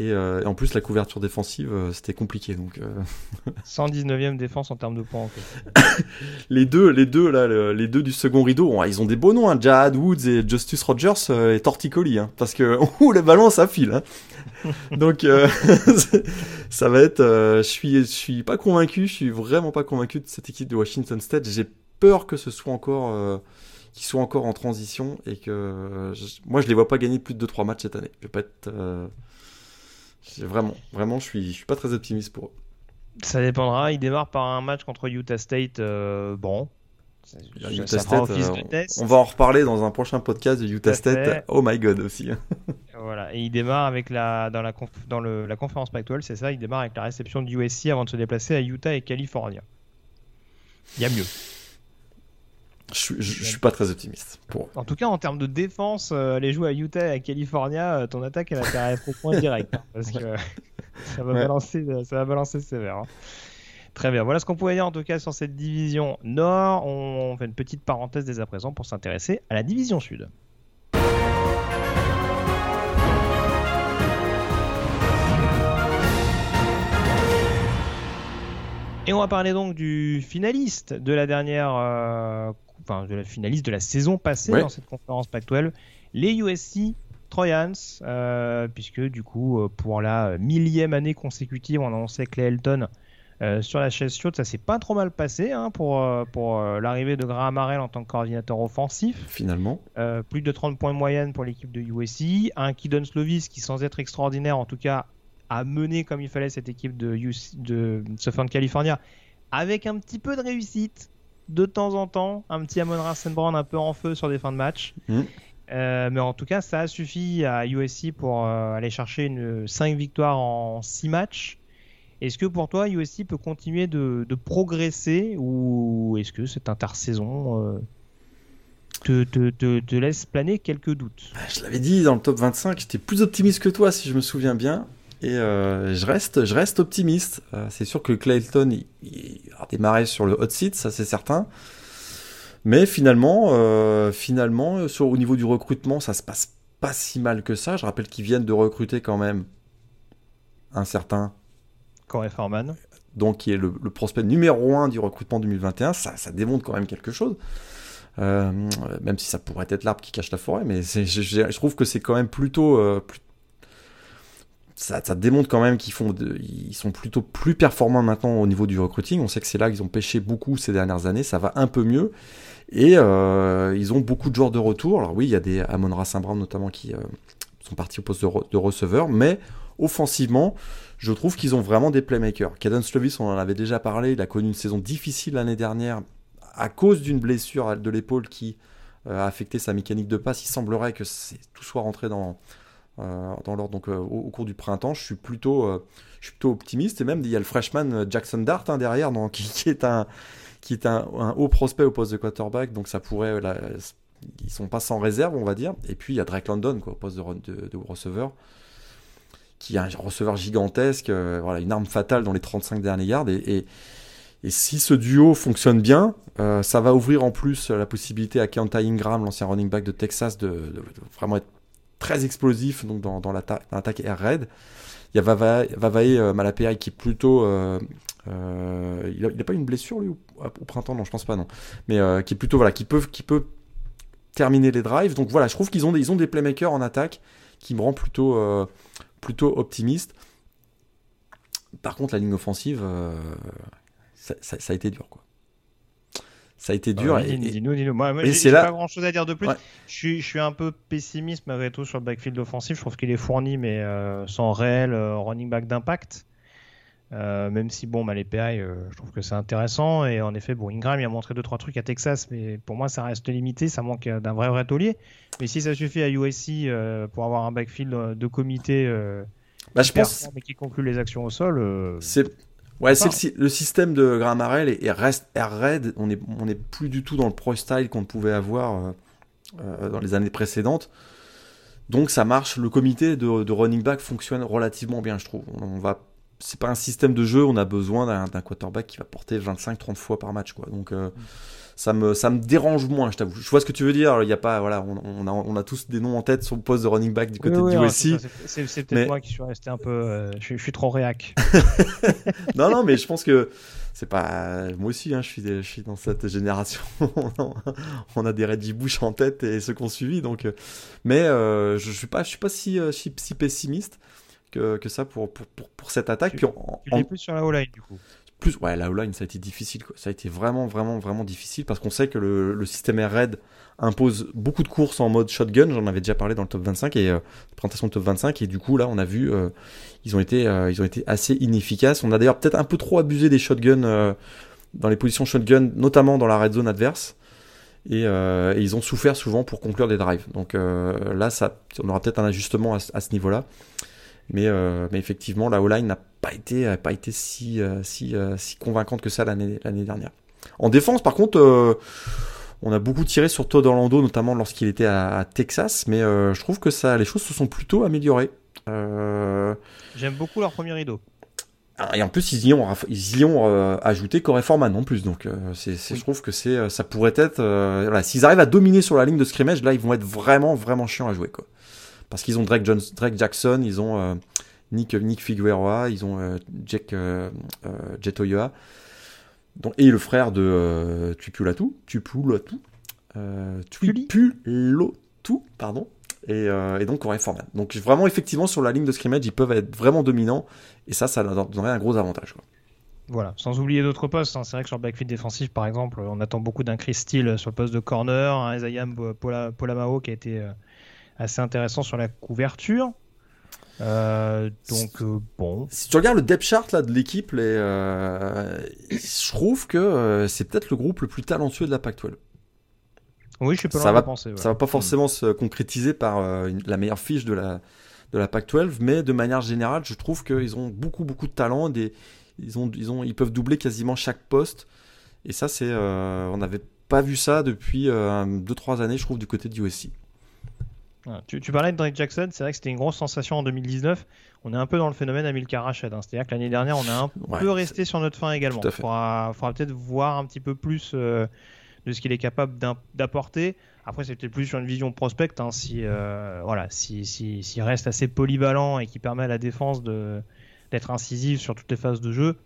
Euh, et, en plus, la couverture défensive, c'était compliqué. Donc, 119e défense en termes de points. En fait. les deux, les deux là, les deux du second rideau, ils ont des beaux noms, hein, Jad Woods et Justus Rogers et Torticoli, hein, parce que ouh, les ballons ça file. Hein. Donc euh, ça va être. Euh, je suis, je suis pas convaincu. Je suis vraiment pas convaincu de cette équipe de Washington State. J'ai peur que ce soit encore, euh, qu'ils soient encore en transition et que moi je les vois pas gagner plus de 2-3 matchs cette année. Je vais pas être. Vraiment, vraiment, je suis, je suis pas très optimiste pour eux. Ça dépendra. Il démarre par un match contre Utah State. bon, Utah State, on va en reparler dans un prochain podcast de Utah State. Oh my god aussi. Voilà, et il démarre avec la dans la dans le, la conférence Pac-12, c'est ça, il démarre avec la réception du USC avant de se déplacer à Utah et California. Il y a mieux. Je, je, suis pas très optimiste. Pour... En tout cas, en termes de défense, euh, aller jouer à Utah et à California, euh, ton attaque elle a intérêt à être au point direct, hein, parce que ça va balancer, ça va balancer sévère. Hein. Très bien. Voilà ce qu'on pouvait dire en tout cas sur cette division Nord. On fait une petite parenthèse dès à présent pour s'intéresser à la division Sud. Et on va parler donc du finaliste de la dernière, euh, enfin de la finaliste de la saison passée dans cette conférence Pac-12, les USC Trojans, euh, puisque du coup euh, pour la millième année consécutive, on annonçait que les Elton sur la chaise chaude, ça s'est pas trop mal passé hein, pour, pour l'arrivée de Graham Harrell en tant que coordinateur offensif. Finalement. plus de 30 points de moyenne pour l'équipe de USC. Un Kidon Slovis qui, sans être extraordinaire, en tout cas, a mené comme il fallait cette équipe de, de Southern California avec un petit peu de réussite de temps en temps, un petit Amon Brand un peu en feu sur des fins de match. Mmh. mais en tout cas, ça a suffi à USC pour aller chercher une 5 victoires en 6 matchs. Est-ce que pour toi, USC peut continuer de, progresser ou est-ce que cette intersaison te, te, te, laisse planer quelques doutes? Bah, Je l'avais dit dans le top 25, j'étais plus optimiste que toi si je me souviens bien. Et euh, je, reste, je reste optimiste. Euh, c'est sûr que Clayton il, a démarré sur le hot seat, ça c'est certain. Mais finalement, euh, finalement sur, au niveau du recrutement, ça se passe pas si mal que ça. Je rappelle qu'ils viennent de recruter quand même un certain Corey Farman. Donc, qui est le, prospect numéro 1 du recrutement 2021. Ça, ça démontre quand même quelque chose. même si ça pourrait être l'arbre qui cache la forêt, mais je, je, trouve que c'est quand même plutôt, ça, démontre quand même qu'ils font ils sont plutôt plus performants maintenant au niveau du recruiting. On sait que c'est là qu'ils ont pêché beaucoup ces dernières années. Ça va un peu mieux. Et euh, ils ont beaucoup de joueurs de retour. Alors oui, il y a des Amon Saint Brown notamment qui euh, sont partis au poste de, receveur. Mais offensivement, je trouve qu'ils ont vraiment des playmakers. Caden Slovis, on en avait déjà parlé. Il a connu une saison difficile l'année dernière à cause d'une blessure de l'épaule qui euh, a affecté sa mécanique de passe. Il semblerait que tout soit rentré dans dans l'ordre. Donc euh, au, cours du printemps, je suis plutôt, euh, je suis plutôt optimiste. Et même il y a le freshman Jackson Dart hein, derrière, qui, est un haut prospect au poste de quarterback. Donc ça pourrait, là, ils sont pas sans réserve, on va dire. Et puis il y a Drake London au poste de, receveur qui est un receveur gigantesque, voilà, une arme fatale dans les 35 derniers yards. Et, et, si ce duo fonctionne bien, ça va ouvrir en plus la possibilité à Keontae Ingram, l'ancien running back de Texas, de, de vraiment être très explosif donc dans, dans l'attaque air raid. Il y a Vavae, Vavae euh, qui est plutôt. Euh, euh, il n'a pas une blessure lui au, printemps, non, je pense pas, non. Mais qui est plutôt. Voilà, qui peut, qui peut terminer les drives. Donc voilà, je trouve qu'ils ont, des, ont des playmakers en attaque qui me rend plutôt, plutôt optimiste. Par contre, la ligne offensive, ça, a été dur, quoi ça a été dur. dis-nous, dis-nous. Moi, moi j'ai pas grand-chose à dire de plus. Je, suis, je suis un peu pessimiste malgré tout sur le backfield offensif. Je trouve qu'il est fourni, mais euh, sans réel euh, running back d'impact. Euh, même si bon, bah, les PI, je trouve que c'est intéressant. Et en effet, bon, Ingram il a montré 2-3 trucs à Texas, mais pour moi, ça reste limité. Ça manque d'un vrai vrai taulier. Mais si ça suffit à USC pour avoir un backfield de comité bah, je pense... mais qui conclut les actions au sol, c'est Ouais, c'est le, système de Graham Harrell et, reste Air Red. On n'est on est plus du tout dans le pro style qu'on pouvait avoir euh, euh, dans les années précédentes. Donc ça marche. Le comité de, running back fonctionne relativement bien, je trouve. On va, c'est pas un système de jeu. On a besoin d'un quarterback qui va porter 25-30 fois par match, quoi. Donc euh, ça me, ça me dérange moins, je t'avoue. Je vois ce que tu veux dire. Il y a pas, voilà, on, a, on a tous des noms en tête sur le poste de running back du côté du USC. C'est peut-être moi qui suis resté un peu. Euh, je, suis trop réac. non, non, mais je pense que c'est pas. Moi aussi, hein, je, suis, je suis dans cette génération. on a des Reggie Bush en tête et ceux qu'on suivi. Donc, euh, mais euh, je, je suis pas, je suis pas si, si, pessimiste que, que ça pour, pour, pour, cette attaque. Tu, Puis plus sur la O-line du coup plus, ouais, la O-line, ça a été difficile. Ça a été vraiment, vraiment, vraiment difficile parce qu'on sait que le, système Air Raid impose beaucoup de courses en mode shotgun. J'en avais déjà parlé dans le top 25 et euh, présentation de top 25. Et du coup, là, on a vu, euh, ils, ont été, euh, ils ont été assez inefficaces. On a d'ailleurs peut-être un peu trop abusé des shotguns dans les positions shotgun, notamment dans la red zone adverse. Et, ils ont souffert souvent pour conclure des drives. Donc là, ça, on aura peut-être un ajustement à, ce niveau-là. Mais, mais effectivement, la O-line n'a pas été, pas été si, euh, si, euh, si convaincante que ça l'année dernière. En défense, par contre, euh, on a beaucoup tiré sur Todd Orlando, notamment lorsqu'il était à, Texas, mais je trouve que ça, les choses se sont plutôt améliorées. J'aime beaucoup leur premier rideau. Ah, et en plus, ils y ont, ils y ont ajouté Corey Foreman en plus. Donc, c'est, je trouve que c'est, ça pourrait être. Voilà, s'ils arrivent à dominer sur la ligne de scrimmage, là, ils vont être vraiment, vraiment chiants à jouer. Quoi. Parce qu'ils ont Drake, Jones, Drake Jackson, ils ont Nick, Nick Figueroa, ils ont euh, Jack euh, euh, Jetoya, et le frère de Tupulatu, Tupulatu, Tupulatu, pardon, et, et, donc Corey Foreman. Donc vraiment, effectivement, sur la ligne de scrimmage, ils peuvent être vraiment dominants, et ça, ça leur donnerait un gros avantage. Voilà, sans oublier d'autres postes. Hein. C'est vrai que sur le backfield défensif, par exemple, on attend beaucoup d'un Chris Steele sur le poste de corner, un Isaiah Polamao qui a été assez intéressant sur la couverture. Euh, donc euh, bon. Si tu regardes le depth chart là de l'équipe, euh, je trouve que c'est peut-être le groupe le plus talentueux de la Pac-12. Oui, je suis pas ça va, penser, ça va pas forcément se concrétiser par la meilleure fiche de la, de la PAC-12, mais de manière générale, je trouve qu'ils ont beaucoup, beaucoup de talent. Des, ils, ont, ils, ont, ils peuvent doubler quasiment chaque poste. Et ça, c'est, on n'avait pas vu ça depuis 2-3 années, je trouve, du côté de USC. Tu, parlais de Drake Jackson, c'est vrai que c'était une grosse sensation en 2019. On est un peu dans le phénomène Amilcar Rached. Hein. C'est-à-dire que l'année dernière, on a un peu resté sur notre fin également. Il faudra, peut-être voir un petit peu plus euh, de ce qu'il est capable d'apporter. Après, c'était plus sur une vision prospect. Hein, si, euh, voilà, s'il si, reste assez polyvalent et qui permet à la défense d'être incisive sur toutes les phases de jeu,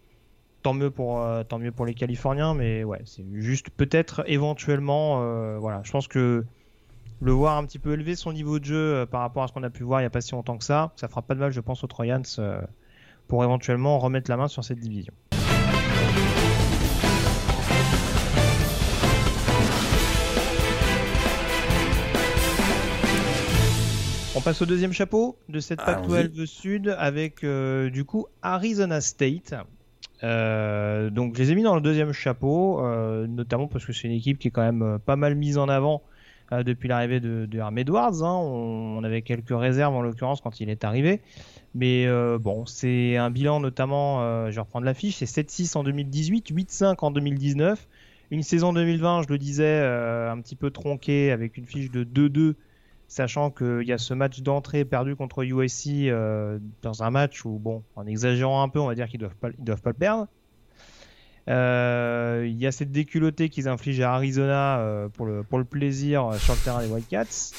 tant mieux pour, euh, tant mieux pour les Californiens. Mais ouais, c'est juste peut-être éventuellement. voilà, je pense que le voir un petit peu élever son niveau de jeu euh, par rapport à ce qu'on a pu voir il n'y a pas si longtemps que ça, ça fera pas de mal, je pense, aux Troyans euh, pour éventuellement remettre la main sur cette division. On passe au deuxième chapeau de cette Pac-12 Sud avec euh, du coup Arizona State. donc je les ai mis dans le deuxième chapeau, notamment parce que c'est une équipe qui est quand même pas mal mise en avant euh, depuis l'arrivée de, de Herm Edwards. Hein. On, avait quelques réserves en l'occurrence quand il est arrivé. Mais euh, bon, c'est un bilan notamment, euh, je vais reprendre la fiche, c'est 7-6 en 2018, 8-5 en 2019. Une saison 2020, je le disais, un petit peu tronquée avec une fiche de 2-2 sachant qu'il y a ce match d'entrée perdu contre USC dans un match où, bon, en exagérant un peu, on va dire qu'ils pas, doivent pas le perdre. Euh, il y a cette déculottée qu'ils infligent à Arizona euh, pour, le, pour le plaisir euh, sur le terrain des Wildcats.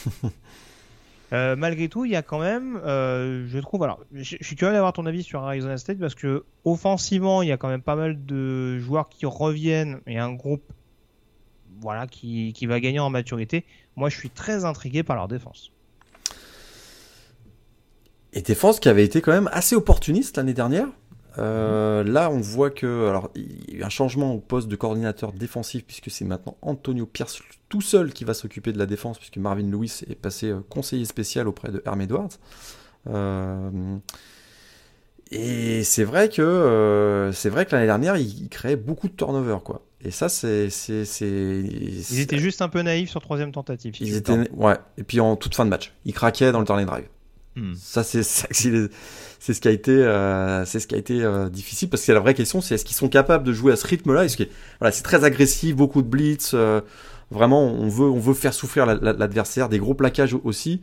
malgré tout, il y a quand même, je trouve, alors, je, suis curieux d'avoir ton avis sur Arizona State parce que offensivement, il y a quand même pas mal de joueurs qui reviennent et un groupe, voilà, qui, qui va gagner en maturité. Moi, je suis très intrigué par leur défense. Et défense qui avait été quand même assez opportuniste l'année dernière. Euh, là, on voit que alors il y a eu un changement au poste de coordinateur défensif puisque c'est maintenant Antonio Pierce tout seul qui va s'occuper de la défense puisque Marvin Lewis est passé euh, conseiller spécial auprès de Herm Edwards. Euh, et c'est vrai que c'est vrai que l'année dernière, il, créait beaucoup de turnover quoi. Et ça, c'est c'est ils étaient juste un peu naïfs sur troisième tentative. ils étaient ouais. Et puis en toute fin de match, ils craquaient dans le dernier drive. Hmm. Ça, c'est c'est ce qui a été, euh, c'est ce qui a été euh, difficile parce que la vraie question, c'est est-ce qu'ils sont capables de jouer à ce rythme-là? Est-ce que voilà, c'est très agressif, beaucoup de blitz. Euh, vraiment, on veut, on veut faire souffrir l'adversaire, des gros plaquages aussi.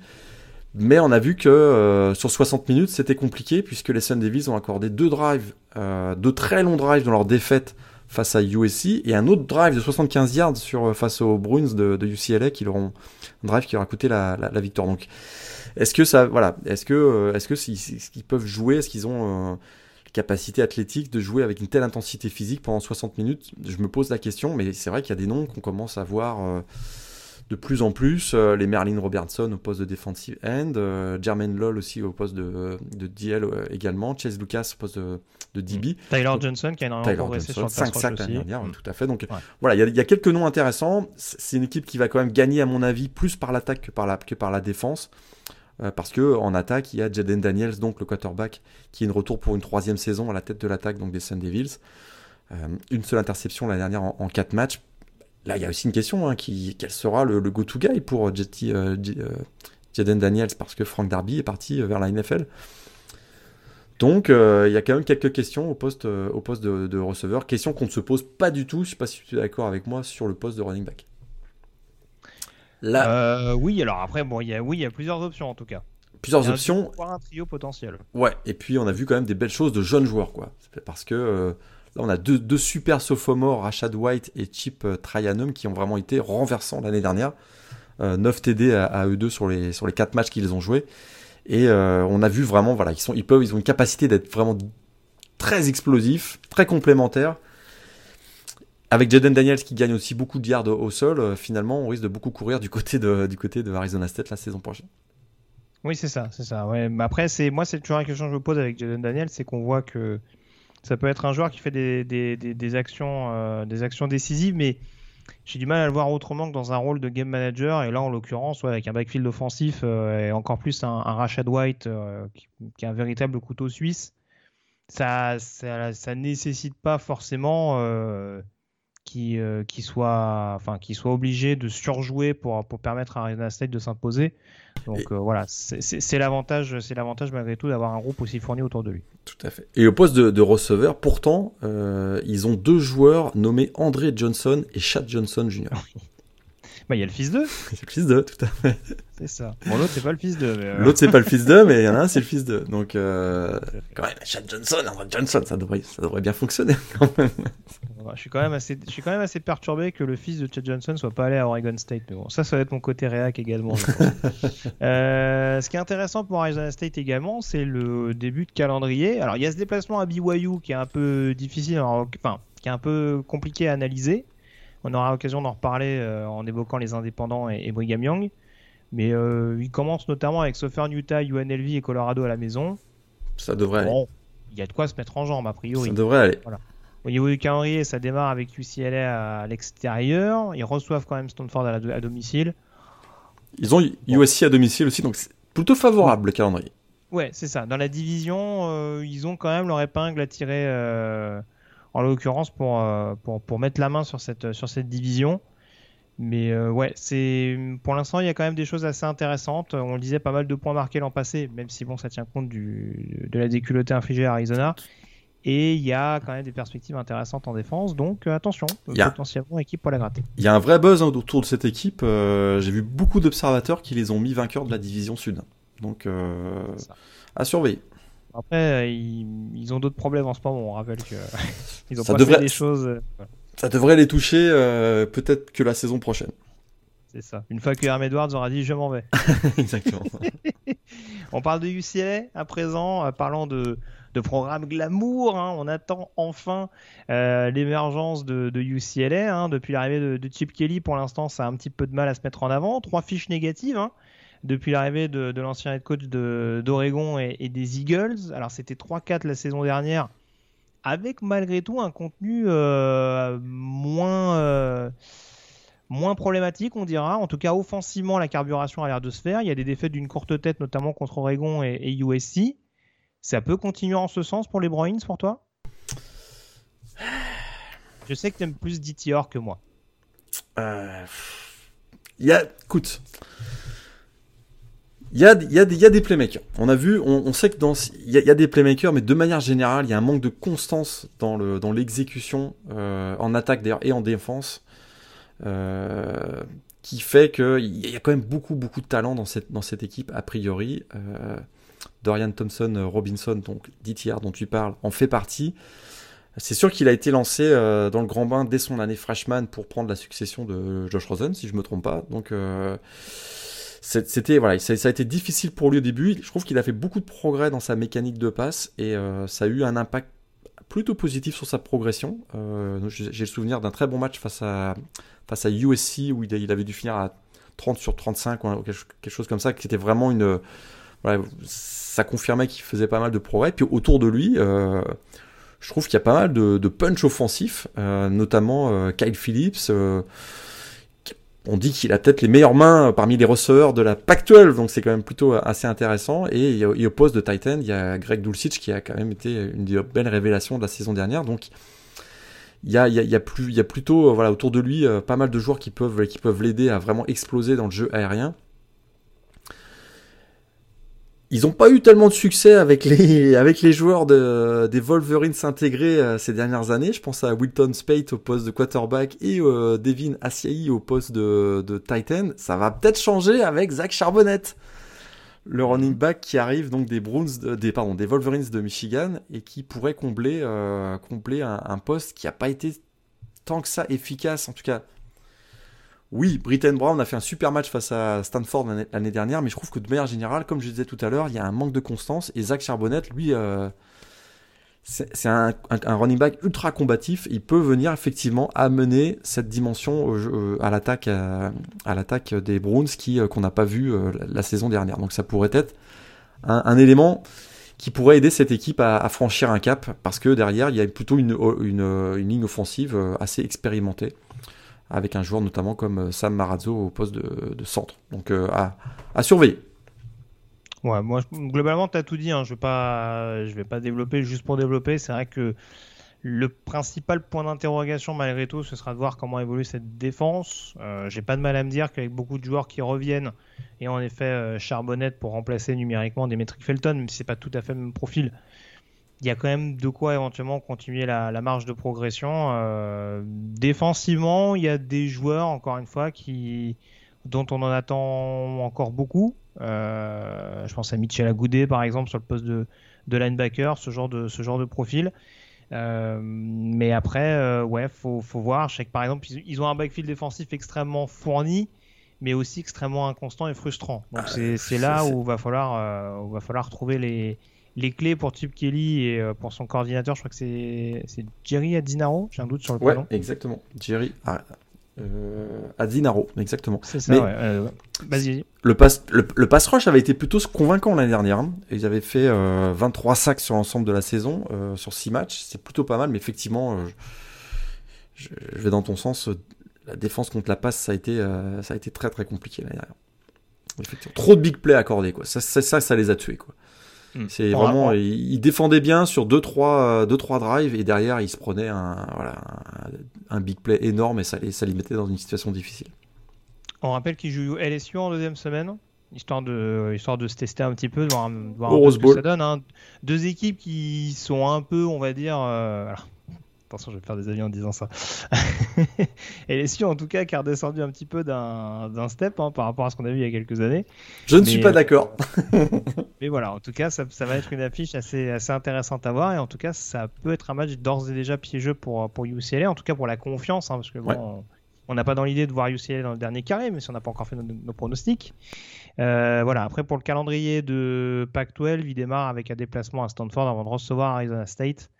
Mais on a vu que sur 60 minutes, c'était compliqué puisque les Sun Devils ont accordé deux drives, deux très longs drives dans leur défaite face à USC et un autre drive de 75 yards sur face aux Bruins de, de UCLA qui leur ont un drive qui aura coûté la, la, la victoire. Donc est-ce que ça, voilà, est-ce que, euh, est-ce que qu'ils peuvent jouer, est-ce qu'ils ont euh, la capacité athlétique de jouer avec une telle intensité physique pendant 60 minutes? Je me pose la question, mais c'est vrai qu'il y a des noms qu'on commence à voir euh, de plus en plus. les Merlin Robertson au poste de defensive end, Jermaine Lowell aussi au poste de, de DL également, Chase Lucas au poste de, de DB. Mm. Tyler Johnson qui a énormément progressé sur le 5 sacs l'année dernière, mm. tout à fait. Donc voilà, il y, y, a quelques noms intéressants. C'est une équipe qui va quand même gagner à mon avis plus par l'attaque que par la, que par la défense. Euh, parce que en attaque, il y a Jaden Daniels, donc le quarterback, qui est une retour pour une troisième saison à la tête de l'attaque donc des Sun Devils. Euh, une seule interception la dernière en, quatre matchs. Là, il y a aussi une question, hein, qui, quel sera le, go-to guy pour euh, Jaden Daniels, parce que Frank Darby est parti vers la NFL. Donc, il y a quand même quelques questions au poste, au poste de, de receveur. Questions qu'on ne se pose pas du tout, je ne sais pas si tu es d'accord avec moi, sur le poste de running back. Euh, oui, alors après, bon, y a, oui, il y a plusieurs options en tout cas. Plusieurs options. Un trio potentiel. Ouais, et puis on a vu quand même des belles choses de jeunes joueurs, quoi. Parce que euh, là, on a deux, deux super sophomores, Rashad White et Chip euh, Tryanum, qui ont vraiment été renversants l'année dernière. 9 TD à, eux deux sur les, sur les 4 matchs qu'ils ont joués. Et on a vu vraiment, voilà, ils, sont, ils, peuvent, ils ont une capacité d'être vraiment très explosifs, très complémentaires. Avec Jaden Daniels qui gagne aussi beaucoup de yards au sol, euh, finalement, on risque de beaucoup courir du côté de, du côté de Arizona State la saison prochaine. Oui, c'est ça, c'est ça. Ouais. Mais après, c'est moi, c'est toujours la question que je me pose avec Jaden Daniels, c'est qu'on voit que ça peut être un joueur qui fait des, des, actions, euh, des actions décisives, mais j'ai du mal à le voir autrement que dans un rôle de game manager. Et là, en l'occurrence, avec un backfield offensif euh, et encore plus un, Rashad White qui, qui, est un véritable couteau suisse, ça, ça, ça nécessite pas forcément qui, qui, soit, enfin, qui soit obligé de surjouer pour, pour permettre à Arizona State de s'imposer. Donc voilà, c'est l'avantage, c'est l'avantage malgré tout d'avoir un groupe aussi fourni autour de lui. Tout à fait. Et au poste de, receveur, pourtant, ils ont deux joueurs nommés André Johnson et Chad Johnson Jr. Bah, il y a le fils d'eux. c'est le fils d'eux, tout à fait. C'est ça. Bon, l'autre, c'est pas le fils d'eux. Euh, l'autre, c'est pas le fils d'eux, mais il y en a un, c'est le fils d'eux. Donc, euh, quand même, Chad Johnson, André Johnson, ça devrait, ça devrait bien fonctionner, quand même. je suis quand même assez, je suis quand même assez perturbé que le fils de Chad Johnson soit pas allé à Oregon State. Mais bon, ça, ça va être mon côté réac également. euh, ce qui est intéressant pour Arizona State également, c'est le début de calendrier. Alors, il y a ce déplacement à BYU qui est un peu difficile, enfin, qui est un peu compliqué à analyser. On aura l'occasion d'en reparler euh, en évoquant les indépendants et, Brigham Young. Mais euh, il commence notamment avec Southern Utah, UNLV et Colorado à la maison. Ça devrait aller. Il y a de quoi se mettre en jambe, a priori. Ça devrait aller. Au niveau du calendrier, ça démarre avec UCLA à l'extérieur. Ils reçoivent quand même Stanford à, domicile. Ils ont USC à domicile aussi, donc c'est plutôt favorable le calendrier. Ouais, c'est ça. Dans la division, euh, ils ont quand même leur épingle à tirer en l'occurrence pour, euh, pour, pour, mettre la main sur cette, sur cette division. Mais euh, ouais, c'est pour l'instant il y a quand même des choses assez intéressantes. On le disait, pas mal de points marqués l'an passé, même si bon, ça tient compte du, de la déculottée infligée à Arizona. Et il y a quand même des perspectives intéressantes en défense, donc euh, attention, potentiellement équipe pour la gratter. Il y a un vrai buzz hein, autour de cette équipe. J'ai vu beaucoup d'observateurs qui les ont mis vainqueurs de la division sud. Donc à surveiller. Après, ils, ont d'autres problèmes en ce moment. On rappelle qu'ils ont ça devrait... des choses. Euh, ça devrait les toucher euh, peut-être que la saison prochaine. C'est ça. Une fois que Herm Edwards aura dit je m'en vais. Exactement. on parle de UCLA à présent, euh, parlant de, de programme glamour. Hein. on attend enfin l'émergence de, UCLA. Hein. depuis l'arrivée de, Chip Kelly, pour l'instant, ça a un petit peu de mal à se mettre en avant. Trois fiches négatives. Hein depuis l'arrivée de, l'ancien head coach d'Oregon et, des Eagles. Alors c'était 3-4 la saison dernière, avec malgré tout un contenu euh, moins, euh, moins problématique, on dira. En tout cas, offensivement, la carburation a l'air de se faire. Il y a des défaites d'une courte tête, notamment contre Oregon et, USC. Ça peut continuer en ce sens pour les Bruins, pour toi? Je sais que tu aimes plus DTR que moi. Euh, y écoute, il y a, des, playmakers. On a vu, on, sait que dans il y, a, des playmakers, mais de manière générale, il y a un manque de constance dans le dans l'exécution euh, en attaque d'ailleurs et en défense, euh, qui fait qu'il y a quand même beaucoup beaucoup de talent dans cette dans cette équipe a priori. Euh, Dorian Thompson Robinson, donc DTR dont tu parles, en fait partie. C'est sûr qu'il a été lancé dans le grand bain dès son année freshman pour prendre la succession de Josh Rosen, si je me trompe pas. Donc c'était voilà, ça, a été difficile pour lui au début. Je trouve qu'il a fait beaucoup de progrès dans sa mécanique de passe et euh, ça a eu un impact plutôt positif sur sa progression. Euh, j'ai le souvenir d'un très bon match face à face à USC où il, avait dû finir à 30 sur 35 ou quelque chose comme ça, qui était vraiment une ça confirmait qu'il faisait pas mal de progrès. Puis autour de lui, euh, je trouve qu'il y a pas mal de, de punch offensif, notamment Kyle Phillips on dit qu'il a peut-être les meilleures mains parmi les receveurs de la Pac-12, donc c'est quand même plutôt assez intéressant. Et, au poste de Titan, il y a Greg Dulcich qui a quand même été une des belles révélations de la saison dernière. Donc il y a, plus, il y a plutôt voilà, autour de lui euh, pas mal de joueurs qui peuvent, qui peuvent l'aider à vraiment exploser dans le jeu aérien. Ils n'ont pas eu tellement de succès avec les, avec les joueurs de, des Wolverines intégrés euh, ces dernières années. Je pense à Wilton Spate au poste de quarterback et euh, Devin Asiai au poste de, de Titan. Ça va peut-être changer avec Zach Charbonnette, le running back qui arrive donc des Browns, des, pardon, des Wolverines de Michigan et qui pourrait combler, euh, combler un, poste qui n'a pas été tant que ça efficace, en tout cas oui, Britton Brown a fait un super match face à Stanford l'année dernière, mais je trouve que de manière générale, comme je disais tout à l'heure, il y a un manque de constance. Et Zach Charbonnette, lui, euh, c'est un, running back ultra combatif. Il peut venir effectivement amener cette dimension euh, à l'attaque à, l'attaque des Browns euh, qu'on n'a pas vu la saison dernière. Donc ça pourrait être un, élément qui pourrait aider cette équipe à, franchir un cap, parce que derrière, il y a plutôt une ligne offensive assez expérimentée avec un joueur notamment comme euh, Sam Marazzo au poste de, centre. Donc euh, à, surveiller. Ouais, moi globalement tu as tout dit, hein. je vais pas vais pas développer juste pour développer, c'est vrai que Le principal point d'interrogation, malgré tout, ce sera de voir comment évolue cette défense. Euh, J'ai pas de mal à me dire qu'avec beaucoup de joueurs qui reviennent, et en effet euh, Charbonnette pour remplacer numériquement Dimitri Felton, même si c'est pas tout à fait le même profil, il y a quand même de quoi éventuellement continuer la, la marge de progression. Euh, défensivement, il y a des joueurs, encore une fois, qui dont on en attend encore beaucoup. Euh, je pense à Michel Agoudé, par exemple, sur le poste de, de linebacker, ce genre de, ce genre de profil. Euh, mais après, ouais, faut, faut voir. Je sais que par exemple, ils, ils, ont un backfield défensif extrêmement fourni, mais aussi extrêmement inconstant et frustrant. Donc ah, c'est là où va falloir, euh, où va falloir trouver les, les clés pour Chip Kelly et euh, pour son coordinateur. Je crois que c'est Jerry Adinaro. J'ai un doute sur le prénom. Ouais, exactement. Jerry euh, Adinaro, exactement. C'est ça, Mais ouais. Euh, Vas-y. Le pass, le, le, pass rush avait été plutôt convaincant l'année dernière. Hein. Ils avaient fait euh, 23 sacs sur l'ensemble de la saison, sur 6 matchs. C'est plutôt pas mal, mais effectivement, je, je, vais dans ton sens. La défense contre la passe, ça a été, ça a été très très compliqué l'année dernière. Effectivement. Trop de big plays accordés, quoi. Ça, ça, ça, ça les a tués, quoi. Hmm. C'est vraiment, il, il, défendait bien sur 2-3 deux, trois, deux, trois drives et derrière il se prenait un, voilà, un, un big play énorme et ça, ça les mettait dans une situation difficile. On rappelle qu'il joue LSU en deuxième semaine, histoire de, histoire de se tester un petit peu, de voir, de voir un peu ce que ça donne. Hein. Deux équipes qui sont un peu, on va dire, euh, alors, attention, je vais faire des avis en disant ça. LSU, en tout cas, qui a redescendu un petit peu d'un step hein, par rapport à ce qu'on a vu il y a quelques années. Je ne mais, suis pas d'accord. mais voilà, en tout cas, ça, ça, va être une affiche assez, assez intéressante à voir. Et en tout cas, ça peut être un match d'ores et déjà piégeux pour, pour UCLA, en tout cas pour la confiance, hein, parce que bon, ouais. on n'a pas dans l'idée de voir UCLA dans le dernier carré, mais si on n'a pas encore fait nos, nos pronostics. Euh, voilà, après pour le calendrier de Pac-12, il démarre avec un déplacement à Stanford avant de recevoir Arizona State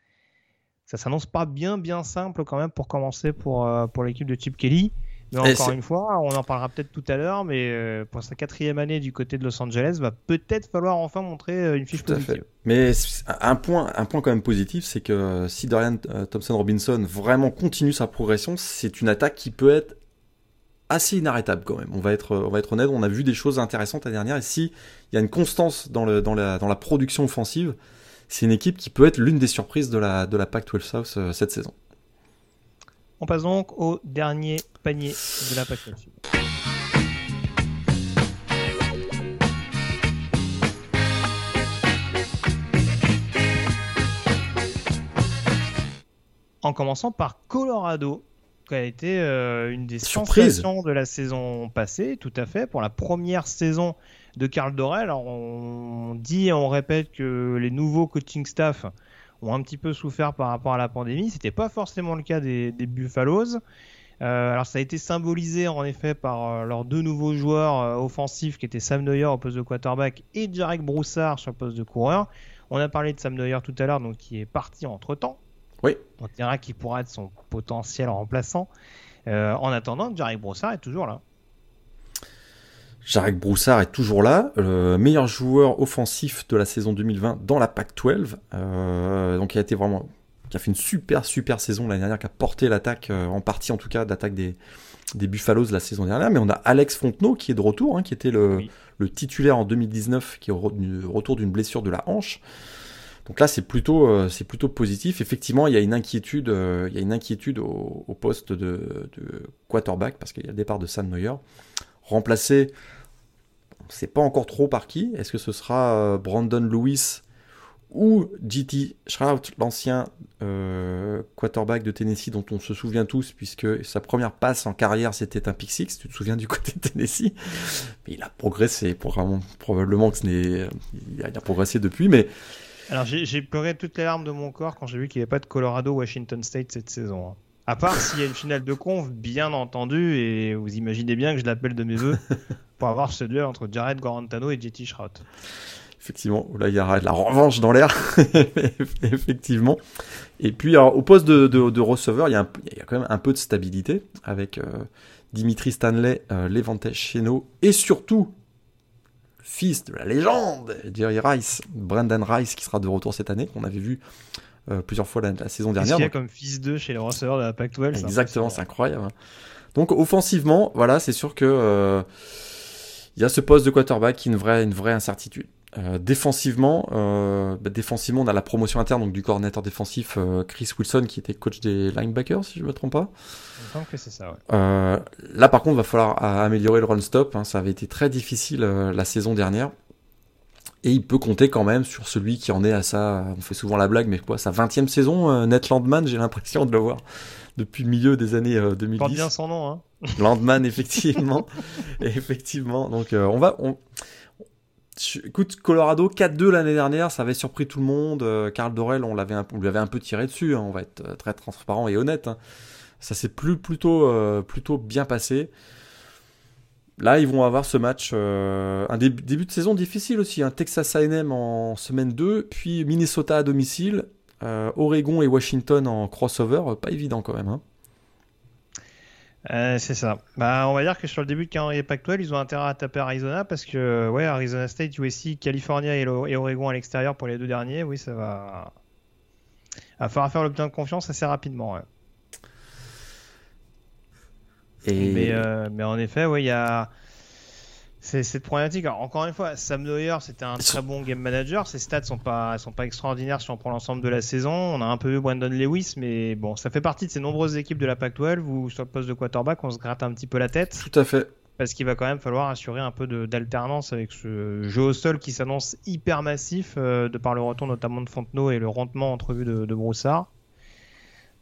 ça s'annonce pas bien bien simple quand même pour commencer pour, euh, pour l'équipe de Chip Kelly. Mais encore une fois, on en parlera peut-être tout à l'heure, mais euh, pour sa quatrième année du côté de Los Angeles, va peut-être falloir enfin montrer euh, une fiche tout positive. Mais un point, un point quand même positif, c'est que si Dorian Thompson-Robinson vraiment continue sa progression, c'est une attaque qui peut être assez inarrêtable quand même. On va être, on va être honnête, on a vu des choses intéressantes la dernière, et si il y a une constance dans, le, dans, la, dans la production offensive, c'est une équipe qui peut être l'une des surprises de la, de la Pac-12 South euh, cette saison. On passe donc au dernier panier de la Pac-12 En commençant par Colorado, qui a été euh, une des Surprise. sensations de la saison passée, tout à fait. Pour la première saison de Carl Dorel. Alors on dit et on répète que les nouveaux coaching staff ont un petit peu souffert par rapport à la pandémie. C'était pas forcément le cas des, des Buffaloes. Euh, alors ça a été symbolisé en effet par euh, leurs deux nouveaux joueurs euh, offensifs qui étaient Sam Neuer au poste de quarterback et Jarek Broussard sur le poste de coureur. On a parlé de Sam Neuer tout à l'heure, donc qui est parti entre temps. Oui. On dira qu'il pourra être son potentiel remplaçant. En attendant, Jarek Broussard est toujours là. Jarek Broussard est toujours là, le meilleur joueur offensif de la saison 2020 dans la PAC-12. Euh, donc il a été vraiment, qui a fait une super super saison l'année dernière, qui a porté l'attaque euh, en partie en tout cas d'attaque des des Buffaloes la saison dernière. Mais on a Alex Fontenot qui est de retour, hein, qui était le, oui. le titulaire en 2019, qui est au retour d'une blessure de la hanche. Donc là, c'est plutôt, euh, c'est plutôt positif. Effectivement, il y a une inquiétude, euh, il y a une inquiétude au, au poste de, de, quarterback parce qu'il y a le départ de Sam Neuer, remplacé on sait pas encore trop par qui. Est-ce que ce sera euh, Brandon Lewis ou JT Shrout, l'ancien euh, quarterback de Tennessee dont on se souvient tous, puisque sa première passe en carrière c'était un pick six, tu te souviens du côté de Tennessee? Mais il a progressé, probablement, probablement que ce n'est, il a progressé depuis, mais. Alors j'ai pleuré toutes les larmes de mon corps quand j'ai vu qu'il n'y avait pas de Colorado-Washington State cette saison. Hein. À part s'il y a une finale de conf, bien entendu, et vous imaginez bien que je l'appelle de mes voeux pour avoir ce duel entre Jared Gorantano et JT Shrout. Effectivement, là il y aura de la revanche dans l'air, effectivement. Et puis alors, au poste de, de, de receveur, il y, a un, il y, a quand même un peu de stabilité avec euh, Dimitri Stanley, euh, Levante Cheno et surtout fils de la légende, Jerry Rice, Brendan Rice qui sera de retour cette année, qu'on avait vu euh, plusieurs fois la, la saison dernière. Il y a comme fils 2 chez les receveurs de la Pac-12. Exactement, c'est incroyable. Donc offensivement, voilà, c'est sûr que euh, il y a ce poste de quarterback qui est une vraie, une vraie incertitude. Euh, défensivement, euh, bah, défensivement, on a la promotion interne donc du coordinateur défensif euh, Chris Wilson qui était coach des linebackers, si je ne me trompe pas. Me que c'est ça. Ouais. Là, par contre, il va falloir améliorer le run stop. Hein. ça avait été très difficile la saison dernière. Et il peut compter quand même sur celui qui en est à sa, on fait souvent la blague, mais quoi, sa 20e saison, Net Landman, j'ai l'impression de le voir depuis le milieu des années 2010. Porte bien son nom, hein. Landman, effectivement. effectivement. Donc, on va, on, Écoute, Colorado 4-2 l'année dernière, ça avait surpris tout le monde. Carl euh, Dorel, on, l'avait on lui avait un peu tiré dessus, hein, on va être euh, très transparent et honnête. Hein. Ça s'est plus, plutôt, euh, plutôt bien passé. Là, ils vont avoir ce match, un début, de saison difficile aussi. Hein. Texas AM en semaine 2, puis Minnesota à domicile, Oregon et Washington en crossover. Pas évident quand même. Euh, c'est ça. Bah, on va dire que sur le début de calendrier Pac-12, ils ont intérêt à taper Arizona parce que ouais, Arizona State, USC, California et, Oregon à l'extérieur pour les deux derniers, oui, ça va. Il va falloir faire le de confiance assez rapidement. Et... Mais, euh, mais, en effet, il y a c'est cette problématique. encore une fois, Sam Neuer, c'était un très bon game manager. Ses stats sont pas, sont pas extraordinaires si on prend l'ensemble de la saison. On a un peu vu Brandon Lewis, mais bon, ça fait partie de ces nombreuses équipes de la Pac-12 où sur le poste de quarterback, on se gratte un petit peu la tête. Tout à fait. Parce qu'il va quand même falloir assurer un peu d'alternance avec ce jeu au sol qui s'annonce hyper massif euh, de par le retour notamment de Fontenot et le rentement entrevu de, de Broussard.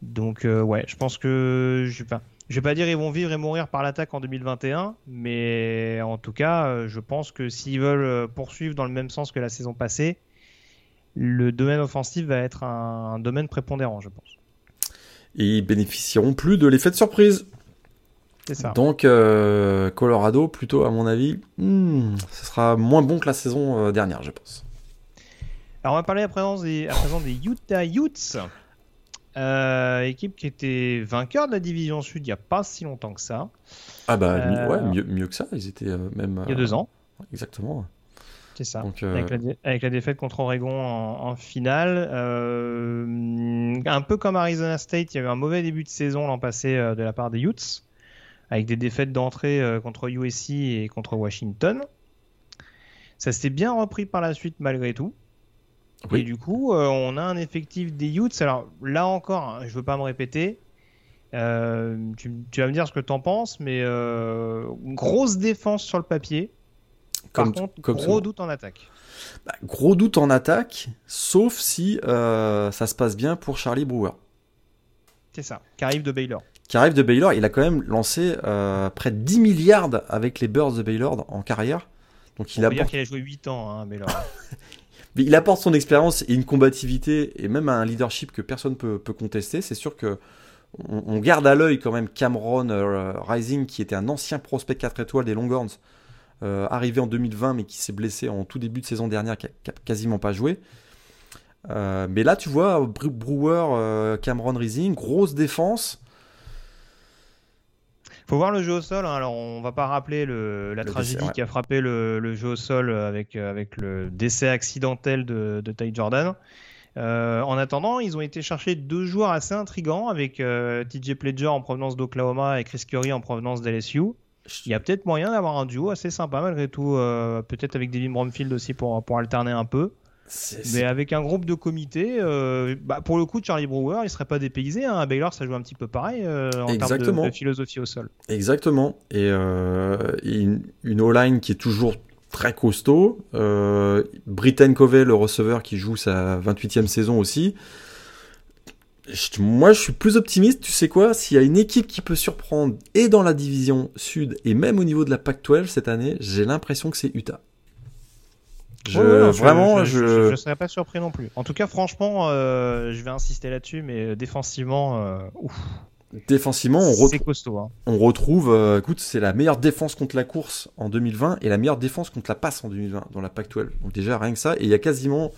Donc euh, ouais, je pense que je sais pas je vais pas dire ils vont vivre et mourir par l'attaque en 2021, mais en tout cas, euh, je pense que s'ils veulent euh, poursuivre dans le même sens que la saison passée, le domaine offensif va être un, domaine prépondérant, je pense. Et ils bénéficieront plus de l'effet de surprise. C'est ça. Donc euh, Colorado, plutôt à mon avis, hmm, ce sera moins bon que la saison dernière, je pense. Alors on va parler à présent des, à présent des Utah Utes. Euh, équipe qui était vainqueur de la division sud il n'y a pas si longtemps que ça. Ah bah euh, ouais, mieux, mieux, que ça, ils étaient euh, même... Il y a deux ans. Exactement. C'est ça. avec, la défaite contre Oregon en, finale. un peu comme Arizona State, il y avait un mauvais début de saison l'an passé de la part des Utes, avec des défaites d'entrée contre USC et contre Washington. Ça s'était bien repris par la suite malgré tout. Et du coup, euh, on a un effectif des Utes. Alors là encore, hein, je veux pas me répéter. Euh, tu, vas me dire ce que tu en penses, mais euh, grosse défense sur le papier. Par contre, gros doute en attaque. Bah, gros doute en attaque, sauf si ça se passe bien pour Charlie Brewer. C'est ça, qui arrive de Baylor. Qui arrive de Baylor, il a quand même lancé près de 10 milliards avec les Birds de Baylor en carrière. Donc il On a dire qu'il a joué 8 ans, hein, Baylor. il apporte son expérience et une combativité et même un leadership que personne peut, peut contester. C'est sûr que on, garde à l'œil quand même Cameron euh, Rising, qui était un ancien prospect 4 étoiles des Longhorns, euh, arrivé en 2020 mais qui s'est blessé en tout début de saison dernière, qui a, quasiment pas joué. Euh, mais là, tu vois, Brewer, Cameron Rising, grosse défense faut voir le jeu au sol. Hein. Alors, on va pas rappeler le, la tragédie qui a frappé le, jeu au sol avec, euh, avec le décès accidentel de, de Ty Jordan. Euh, en attendant, ils ont été chercher deux joueurs assez intrigants avec euh, TJ Pledger en provenance d'Oklahoma et Chris Curry en provenance d'LSU. Il y a peut-être moyen d'avoir un duo assez sympa malgré tout, peut-être avec Devin Bromfield aussi pour, pour alterner un peu. Mais avec un groupe de comités, euh, bah, pour le coup, Charlie Brewer, il serait pas dépaysé. Hein. À Baylor, ça joue un petit peu pareil euh, en termes de, philosophie au sol. Exactement. Et, euh, une, une O-line qui est toujours très costaud. Euh, Britton Covey, le receveur, qui joue sa 28e saison aussi. moi, je suis plus optimiste. Tu sais quoi? S'il y a une équipe qui peut surprendre et dans la division sud et même au niveau de la Pac-12 cette année, j'ai l'impression que c'est Utah. Je, vraiment, je, je, serais pas surpris non plus. En tout cas, franchement, euh, je vais insister là-dessus, mais euh, défensivement, euh, ouf. Défensivement, on, retrouve. costaud, hein. on retrouve. écoute, c'est la meilleure défense contre la course en 2020 et la meilleure défense contre la passe en 2020 dans la Pac-12. Donc déjà rien que ça, et il y a quasiment,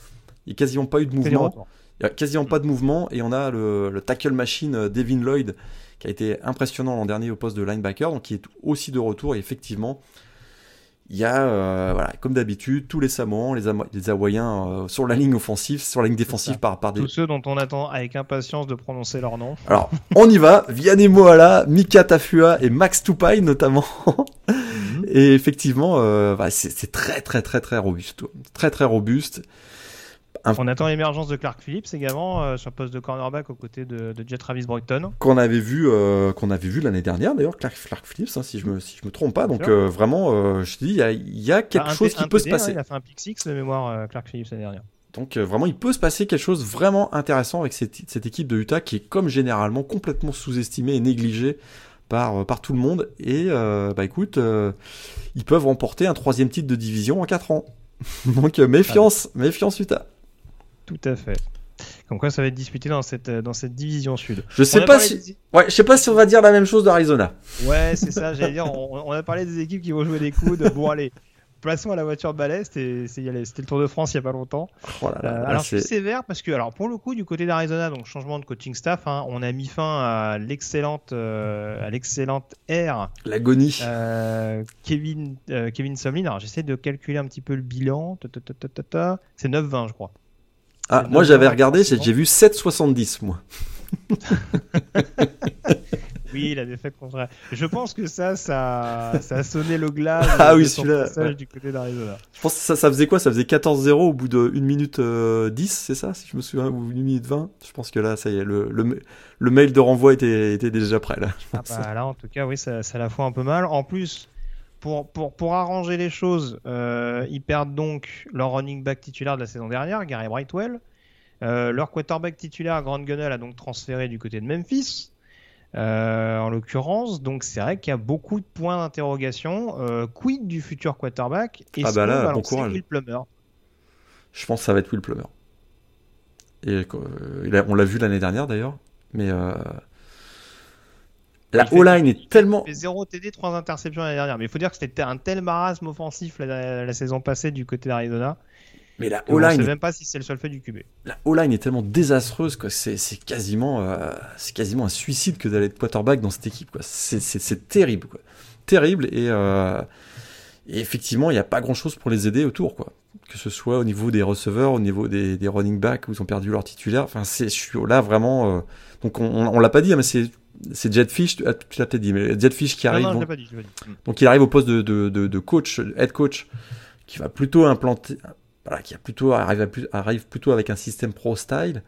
il y a quasiment pas eu de mouvement. Il y a quasiment pas de mouvement et on a le, le tackle machine Devin Lloyd qui a été impressionnant l'an dernier au poste de linebacker, donc qui est aussi de retour. Et effectivement, il y a, euh, voilà, comme d'habitude, tous les Samoans, les, les Hawaïens euh, sur la ligne offensive, sur la ligne défensive par, par des... Tous ceux dont on attend avec impatience de prononcer leur nom. Alors, on y va. Vianney Moala, Mika Tafua et Max Tupai notamment. Mhm. et effectivement, bah, c'est très très très très robuste, très très robuste. On attend l'émergence de Clark Phillips également euh, sur le poste de cornerback aux côtés de, Jet Travis Brighton. Qu'on avait vu, euh, qu'on avait vu l'année dernière d'ailleurs, Clark, Phillips, hein, si je me si je me trompe pas. Donc euh, vraiment, je te dis, il y a, quelque chose qui peut se passer. il a fait un pick six de mémoire Clark Phillips l'année dernière. Donc vraiment, il peut se passer quelque chose vraiment intéressant avec cette, cette équipe de Utah qui est comme généralement complètement sous-estimée et négligée par, par tout le monde. Et bah écoute, ils peuvent remporter un troisième titre de division en 4 ans. Donc méfiance, méfiance Utah. Tout à fait. Comme quoi, ça va être disputé dans cette, dans cette division sud. Je sais pas si, ouais, je sais pas si on va dire la même chose d'Arizona. Ouais, c'est ça. J'allais dire, on, a parlé des équipes qui vont jouer des coudes. Bon, allez, Passons à la voiture balai, c'était le Tour de France il y a pas longtemps. Oh euh, alors je suis sévère parce que alors pour le coup du côté d'Arizona, donc changement de coaching staff, hein, on a mis fin à l'excellente euh, à l'excellente ère. L'agonie. Euh, Kevin Kevin Sumlin. Alors j'essaie de calculer un petit peu le bilan. C'est 9-20 je crois. Ah, moi j'avais regardé, j'ai vu 7,70 moi. oui, il a des faits contraires. Je pense que ça, ça, ça a sonné le glas ah, oui, celui-là. du côté d'Arizona. Je pense que ça, ça faisait quoi? Ça faisait 14-0 au bout de 1 minute 10, euh, c'est ça, si je me souviens, ou 1 minute 20. Je pense que là, ça y est, le, le, mail de renvoi était, était déjà prêt. Là, ah bah, là, en tout cas, oui, ça, ça la fout un peu mal. En plus, pour, pour, pour arranger les choses, euh, ils perdent donc leur running back titulaire de la saison dernière, Gary Brightwell. Euh, leur quarterback titulaire, Grant Gunnell, a donc transféré du côté de Memphis. Euh, en l'occurrence. Donc c'est vrai qu'il y a beaucoup de points d'interrogation. Quid du futur quarterback? Et ah bah là, bon courage. Will Plummer? Je pense que ça va être Will Plummer. Et on l'a vu l'année dernière d'ailleurs, mais la O-line est tellement. Il fait 0 TD, 3 interceptions l'année dernière. Mais il faut dire que c'était un tel marasme offensif la, saison passée du côté d'Arizona. Mais la O-line. Je ne sais même pas si c'est le seul fait du QB. La O-line est tellement désastreuse que c'est quasiment, euh, quasiment un suicide que d'aller être quarterback dans cette équipe. C'est terrible. Quoi. Terrible. Euh, et, effectivement, il n'y a pas grand chose pour les aider autour. Quoi. Que ce soit au niveau des receveurs, au niveau des, des running backs où ils ont perdu leur titulaire. Enfin, je suis là vraiment. Euh, donc, on, on l'a pas dit, hein, mais c'est c'est Jetfish, tu l'as peut-être dit, mais Jetfish qui arrive. Non, non, pas dit, Donc il arrive au poste de, de, de, coach, head coach, qui va plutôt implanter, voilà, qui a plutôt arrive, arrive plutôt avec un système pro style.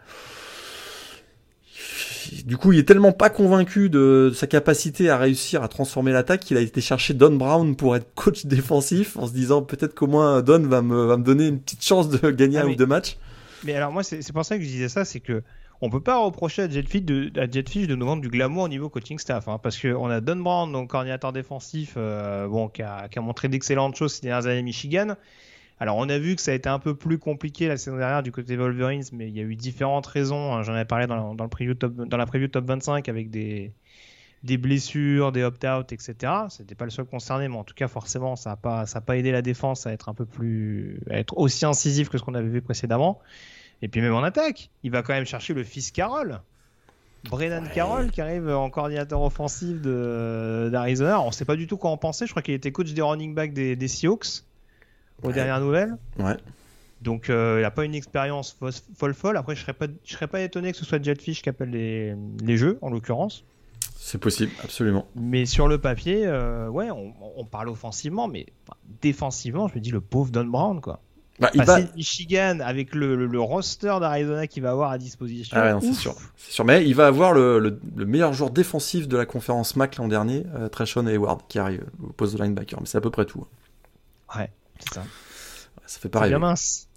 Du coup, il est tellement pas convaincu de sa capacité à réussir à transformer l'attaque qu'il a été chercher Don Brown pour être coach défensif en se disant peut-être qu'au moins Don va me, va me donner une petite chance de gagner ah, un ou deux matchs. Mais alors moi, c'est pour ça que je disais ça, c'est que on peut pas reprocher à Jetfish de, à de nous vendre du glamour au niveau coaching staff, hein, parce qu'on a Don Brown, donc coordinateur défensif, euh, bon, qui a, qui a, montré d'excellentes choses ces dernières années à Michigan. Alors on a vu que ça a été un peu plus compliqué la saison dernière du côté Wolverines, mais il y a eu différentes raisons. Hein. J'en avais parlé dans, dans, le preview top, dans la preview top 25 avec des, des blessures, des opt-out, etc. C'était pas le seul concerné, mais en tout cas forcément ça n'a pas, ça a pas aidé la défense à être un peu plus, à être aussi incisif que ce qu'on avait vu précédemment. Et puis même en attaque, il va quand même chercher le fils Carroll. Brennan Carroll qui arrive en coordinateur offensif d'Arizona. On ne sait pas du tout quoi en penser. Je crois qu'il était coach des running backs des, des Seahawks aux dernières nouvelles. Ouais. Donc euh, il n'a pas une expérience folle folle. Après, je serais pas, je serais pas étonné que ce soit Jetfish qui appelle les, les jeux en l'occurrence. C'est possible, absolument. Mais sur le papier, euh, ouais, on, on, parle offensivement, mais défensivement, je me dis le pauvre Don Brown quoi. Bah, il va... Michigan avec le, le, roster d'Arizona qu'il va avoir à disposition. Ah ouais, c'est sûr. C'est sûr. Mais il va avoir le, le, meilleur joueur défensif de la conférence MAC l'an dernier, euh, Treshon Hayward, qui arrive au poste de linebacker. Mais c'est à peu près tout. Ouais, c'est ça. Ça fait pas rêver. bien mince.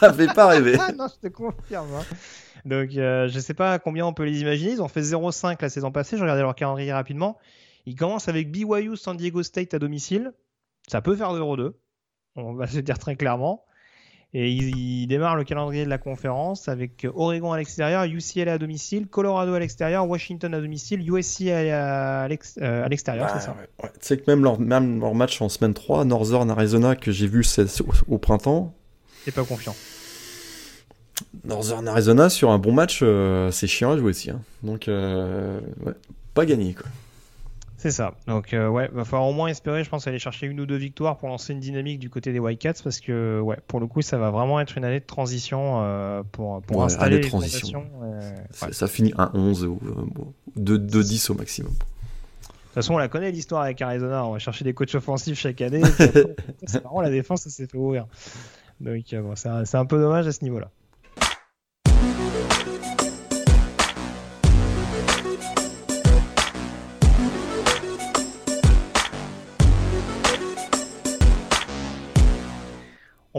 ça fait pas rêver. ah non, je te confirme. Hein. Donc, euh, je sais pas combien on peut les imaginer. Ils ont fait 0-5 la saison passée. Je regardais leur calendrier rapidement. Ils commencent avec BYU San Diego State à domicile. Ça peut faire 0-2 on va se dire très clairement. Et il, démarre le calendrier de la conférence avec Oregon à l'extérieur, UCLA à domicile, Colorado à l'extérieur, Washington à domicile, USC à, euh, l'extérieur, c'est ça Tu sais que même leur, même leur match en semaine 3, Northern Arizona, que j'ai vu au, printemps. T'es pas confiant Northern Arizona, sur un bon match, euh, c'est chiant à jouer aussi. Hein. Donc, euh, pas gagné quoi. C'est ça. Donc euh, ouais, va falloir au moins espérer, je pense, aller chercher une ou deux victoires pour lancer une dynamique du côté des Cats parce que ouais, pour le coup, ça va vraiment être une année de transition euh, pour pour installer les transition. Ça, finit à 11 ou 2-10 au maximum. façon, on la connaît l'histoire avec Arizona. On va chercher des coachs offensifs chaque année. C'est marrant, la défense, ça s'est fait ouvrir. Donc, bon, c'est un, un peu dommage à ce niveau-là.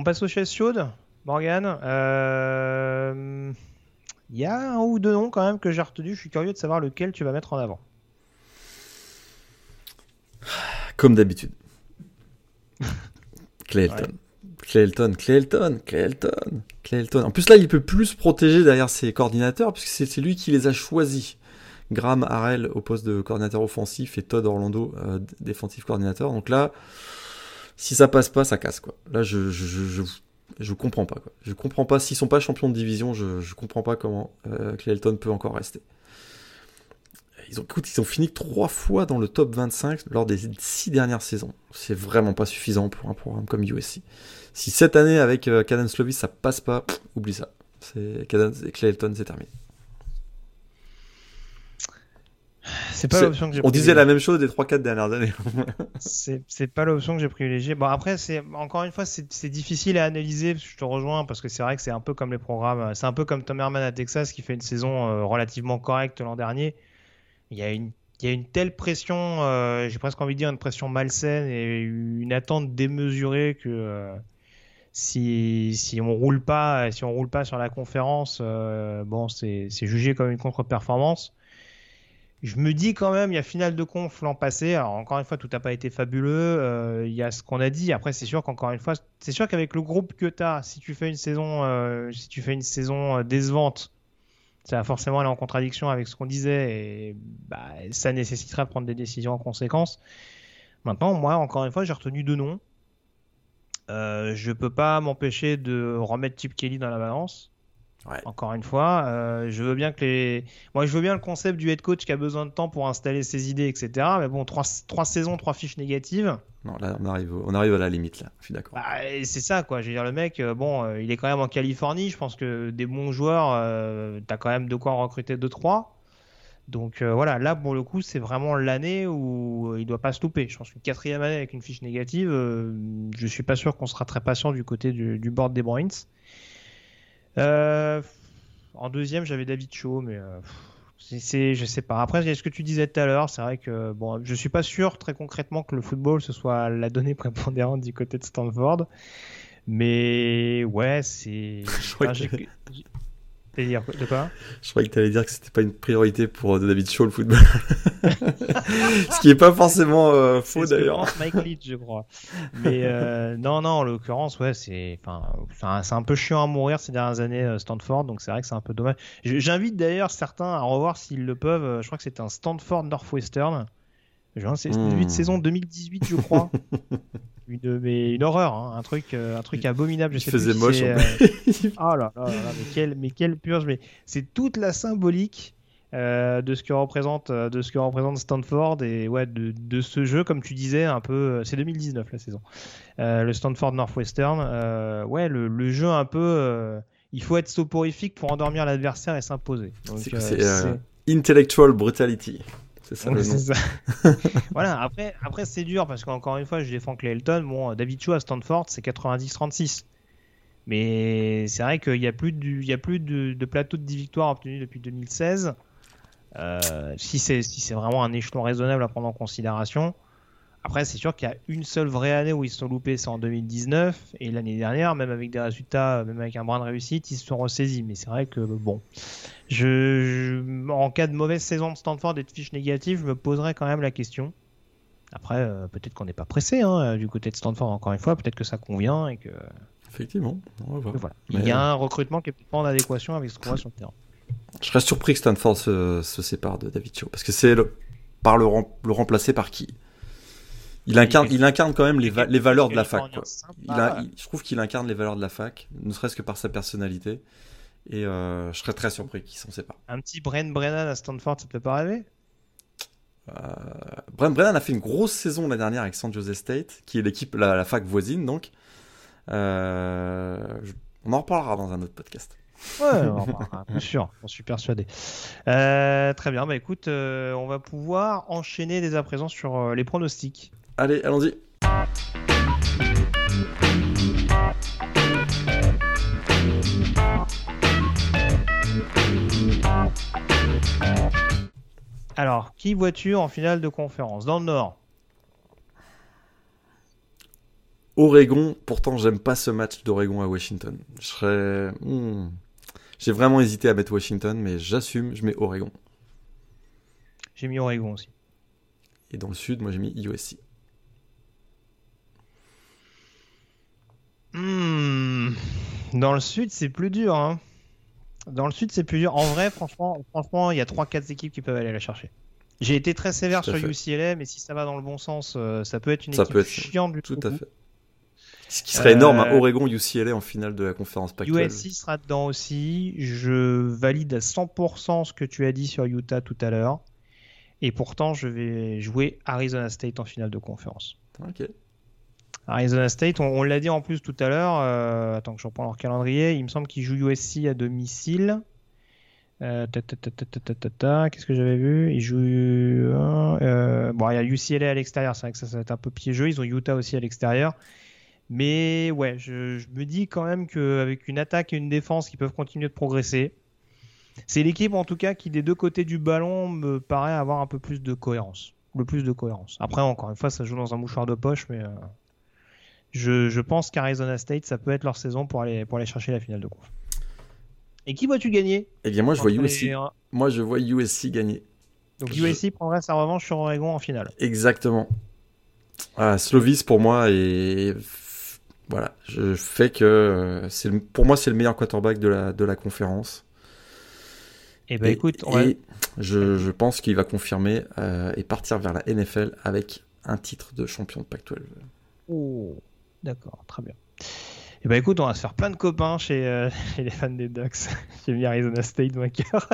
Passe aux chaises chaudes, Morgan. Euh, il y a un ou deux noms quand même que j'ai retenu. Je suis curieux de savoir lequel tu vas mettre en avant. Comme d'habitude. Clayton. Clayton, Clayton, Clayton, Clayton. En plus là, il peut plus se protéger derrière ses coordinateurs puisque c'est lui qui les a choisis. Graham Harrell au poste de coordinateur offensif et Todd Orlando euh, défensif coordinateur. Donc là, si ça passe pas, ça casse quoi. Là, je je, je, je comprends pas quoi. Je comprends pas s'ils sont pas champions de division, je je comprends pas comment euh, Clayton peut encore rester. Ils ont, écoute, ils ont fini trois fois dans le top 25 lors des six dernières saisons. C'est vraiment pas suffisant pour un programme comme USC. Si cette année avec euh, Cadence Slovis ça passe pas, oublie ça. C'est Clayton, c'est terminé. C'est pas l'option que j'ai On disait la même chose des 3-4 dernières années. c'est pas l'option que j'ai privilégiée. Bon, après, c'est encore une fois, c'est difficile à analyser. Je te rejoins parce que c'est vrai que c'est un peu comme les programmes. C'est un peu comme Tom Herman à Texas qui fait une saison euh, relativement correcte l'an dernier. Il y a une il y a une telle pression, euh, j'ai presque envie de dire une pression malsaine et une attente démesurée que euh, si, si on roule pas, si on roule pas sur la conférence, bon, c'est jugé comme une contre-performance je me dis quand même, il y a finale de conf l'an passé. Alors encore une fois, tout n'a pas été fabuleux. Euh, il y a ce qu'on a dit. Après, c'est sûr qu'encore une fois, c'est sûr qu'avec le groupe que si tu fais une saison, euh, si tu fais une saison euh, décevante, ça va forcément aller en contradiction avec ce qu'on disait et bah, ça nécessitera de prendre des décisions en conséquence. Maintenant, moi, encore une fois, j'ai retenu deux noms. Euh, je peux pas m'empêcher de remettre Chip Kelly dans la balance. Encore une fois, euh, je veux bien que les. Moi, je veux bien le concept du head coach qui a besoin de temps pour installer ses idées, etc. Mais bon, trois, trois saisons, trois fiches négatives. Non, là, on arrive, on arrive à la limite, là. Je suis d'accord. Bah, c'est ça, quoi. Je veux dire, le mec, euh, bon, euh, il est quand même en Californie. Je pense que des bons joueurs, euh, t'as quand même de quoi en recruter deux, trois. Donc voilà, là, pour le coup, c'est vraiment l'année où il doit pas se louper. Je pense qu'une quatrième année avec une fiche négative, je suis pas sûr qu'on sera très patient du côté du, du board des Bruins. Euh, en deuxième, j'avais David Cho, mais euh, c'est, je sais pas. Après, ce que tu disais tout à l'heure, c'est vrai que bon, je suis pas sûr très concrètement que le football ce soit la donnée prépondérante du côté de Stanford, mais ouais, c'est. dire de quoi Je croyais que tu allais dire que c'était pas une priorité pour euh, David Shaw le football. Ce qui est pas forcément euh, faux d'ailleurs. Mike Leach, je crois. Mais euh, non, non, en l'occurrence, ouais, c'est, enfin, c'est un peu chiant à mourir ces dernières années Stanford, donc c'est vrai que c'est un peu dommage. J'invite d'ailleurs certains à revoir s'ils le peuvent. Je crois que c'était un Stanford Northwestern. C'est une hmm. saison 2018, je crois. une, mais une horreur, hein. un truc, euh, un truc abominable. Je sais faisait moche. Euh... oh là là, mais quelle, mais quelle purge Mais c'est toute la symbolique euh, de ce que représente, euh, de ce que représente Stanford et ouais, de, de ce jeu, comme tu disais, un peu. C'est 2019 la saison. le Stanford Northwestern, ouais, le, le, jeu un peu. il faut être soporifique pour endormir l'adversaire et s'imposer. C'est intellectual brutality. C'est ça. voilà, après, après c'est dur parce qu'encore une fois, je défends Clayton. Bon, David Cho à Stanford, c'est 90-36. Mais c'est vrai qu'il n'y a plus, de, a plus de, plateau de 10 victoires obtenus depuis 2016. Euh, si c'est si vraiment un échelon raisonnable à prendre en considération. Après, c'est sûr qu'il y a une seule vraie année où ils se sont loupés, c'est en 2019. Et l'année dernière, même avec des résultats, même avec un brin de réussite, ils se sont ressaisis. Mais c'est vrai que, bon, je, en cas de mauvaise saison de Stanford et de fiche négative, je me poserais quand même la question. Après, euh, peut-être qu'on n'est pas pressé hein, du côté de Stanford, encore une fois. Peut-être que ça convient et que. Effectivement, Il y a un recrutement qui n'est pas en adéquation avec ce qu'on voit sur le terrain. Je serais surpris que Stanford se, sépare de David Cho. Parce que c'est le, par le, le remplacer par qui? Il incarne, il incarne quand même les, les valeurs de la fac. Quoi. Il a, je trouve qu'il incarne les valeurs de la fac, ne serait-ce que par sa personnalité. Et euh, je serais très surpris qu'il s'en sépare. Un petit Brent Brennan à Stanford, ça peut pas rêver? Euh, Brent Brennan a fait une grosse saison l'année dernière avec San Jose State, qui est l'équipe, la, la, fac voisine donc. Euh, on en reparlera dans un autre podcast. Ouais, bien sûr, j'en suis persuadé. Euh, très bien, bah écoute, euh, on va pouvoir enchaîner dès à présent sur euh, les pronostics. Allez, allons-y. Alors, qui vois-tu en finale de conférence? Dans le Nord Oregon, pourtant j'aime pas ce match d'Oregon à Washington. Je serais. hmm. J'ai vraiment hésité à mettre Washington, mais j'assume, je mets Oregon. J'ai mis Oregon aussi. Et dans le sud, moi j'ai mis USC. Hmm. Dans le sud, c'est plus dur. Hein. Dans le sud, c'est plus dur. En vrai, franchement, franchement, il y a 3-4 équipes qui peuvent aller la chercher. J'ai été très sévère sur fait. UCLA, mais si ça va dans le bon sens, euh, ça peut être une Ça équipe peut être- chiante du Tout tout à fait. Ce qui serait énorme, hein, Euh, Oregon UCLA en finale de la conférence Pac-12. USC sera dedans aussi. Je valide à 100% ce que tu as dit sur Utah tout à l'heure. Et pourtant, je vais jouer Arizona State en finale de conférence. Ok. Arizona State, on, l'a dit en plus tout à l'heure, euh, attends que je reprends leur calendrier, il me semble qu'ils jouent USC à domicile. Euh, qu'est-ce que j'avais vu? Ils jouent. Euh, bon, il y a UCLA à l'extérieur, c'est vrai que ça, va être un peu piégeux. Ils ont Utah aussi à l'extérieur. Mais ouais, je, je, me dis quand même qu'avec une attaque et une défense qui peuvent continuer de progresser, c'est l'équipe en tout cas qui, des deux côtés du ballon, me paraît avoir un peu plus de cohérence. Le plus de cohérence. Après, encore une fois, ça joue dans un mouchoir de poche, mais je, je pense qu'Arizona State, ça peut être leur saison pour aller, pour aller chercher la finale de conf. Et qui vois-tu gagner? Eh bien, moi je vois les USC. G1. Moi je vois USC gagner. Donc Je- USC prendrait sa revanche sur Oregon en finale. Exactement. Ah, Slovis pour moi et voilà, je fais que euh, c'est le- pour moi c'est le meilleur quarterback de la de la conférence. Et bah et, écoute, on va- et je, je pense qu'il va confirmer euh, et partir vers la NFL avec un titre de champion de Pac-12. Oh, d'accord, très bien. Et bah écoute, on va se faire plein de copains chez, euh, chez les fans des Ducks. J'ai mis Arizona State vainqueur.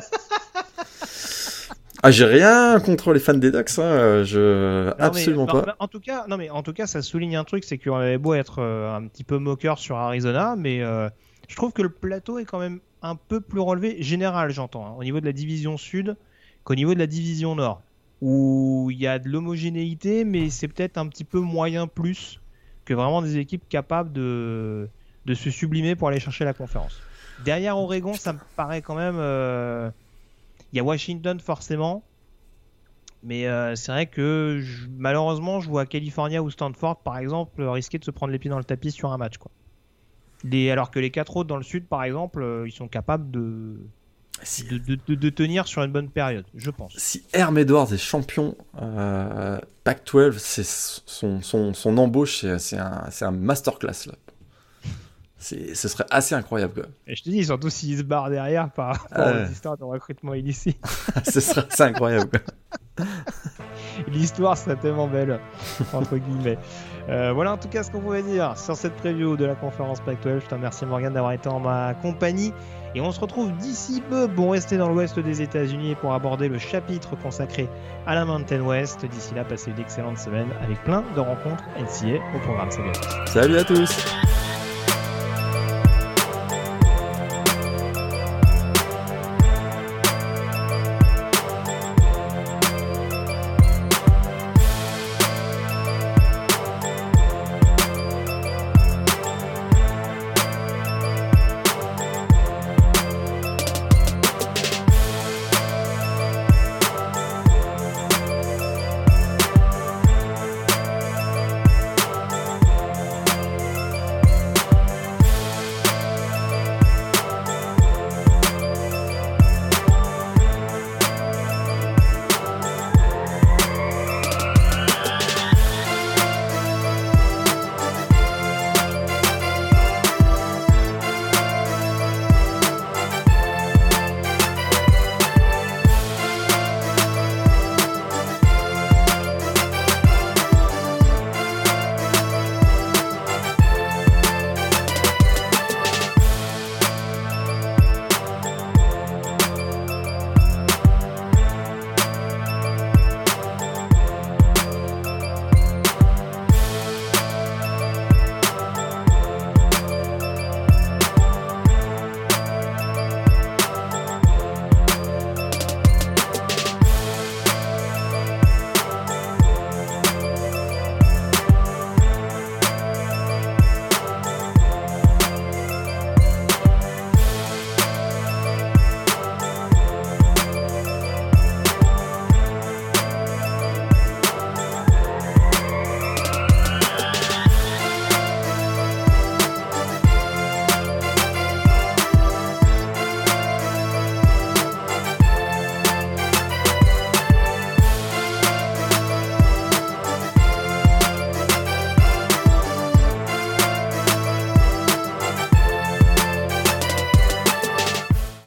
Ah, j'ai rien contre les fans des Ducks, hein, je Non, absolument non, pas. mais En tout cas, non mais en tout cas, ça souligne un truc, c'est qu'on avait beau être euh, un petit peu moqueur sur Arizona, mais euh, je trouve que le plateau est quand même un peu plus relevé, général, j'entends, hein, au niveau de la division sud qu'au niveau de la division nord, où il y a de l'homogénéité, mais c'est peut-être un petit peu moyen plus que vraiment des équipes capables de de se sublimer pour aller chercher la conférence. Derrière Oregon, ça me paraît quand même. euh, Il y a Washington forcément. Mais euh, c'est vrai que malheureusement, je vois California ou Stanford, par exemple, risquer de se prendre les pieds dans le tapis sur un match. Quoi. Les, alors que les quatre autres dans le sud, par exemple, euh, ils sont capables de, Si, de, de- de- de tenir sur une bonne période, je pense. si Herm Edwards est champion euh, Pac-12, c'est son, son, son embauche, c'est- un, masterclass là. C'est- Ce serait assez incroyable. Quoi. Et je te dis, surtout s'ils se barrent derrière par rapport ouais. aux histoires de recrutement illicite. Ce serait assez incroyable. L'histoire serait tellement belle, entre guillemets. Euh, voilà en tout cas ce qu'on pouvait dire sur cette preview de la conférence Pac-12. Je te remercie Morgan d'avoir été en ma compagnie. Et on se retrouve d'ici peu pour rester dans l'ouest des États-Unis pour aborder le chapitre consacré à la Mountain West. D'ici là, passez une excellente semaine avec plein de rencontres NCA au programme. Salut à tous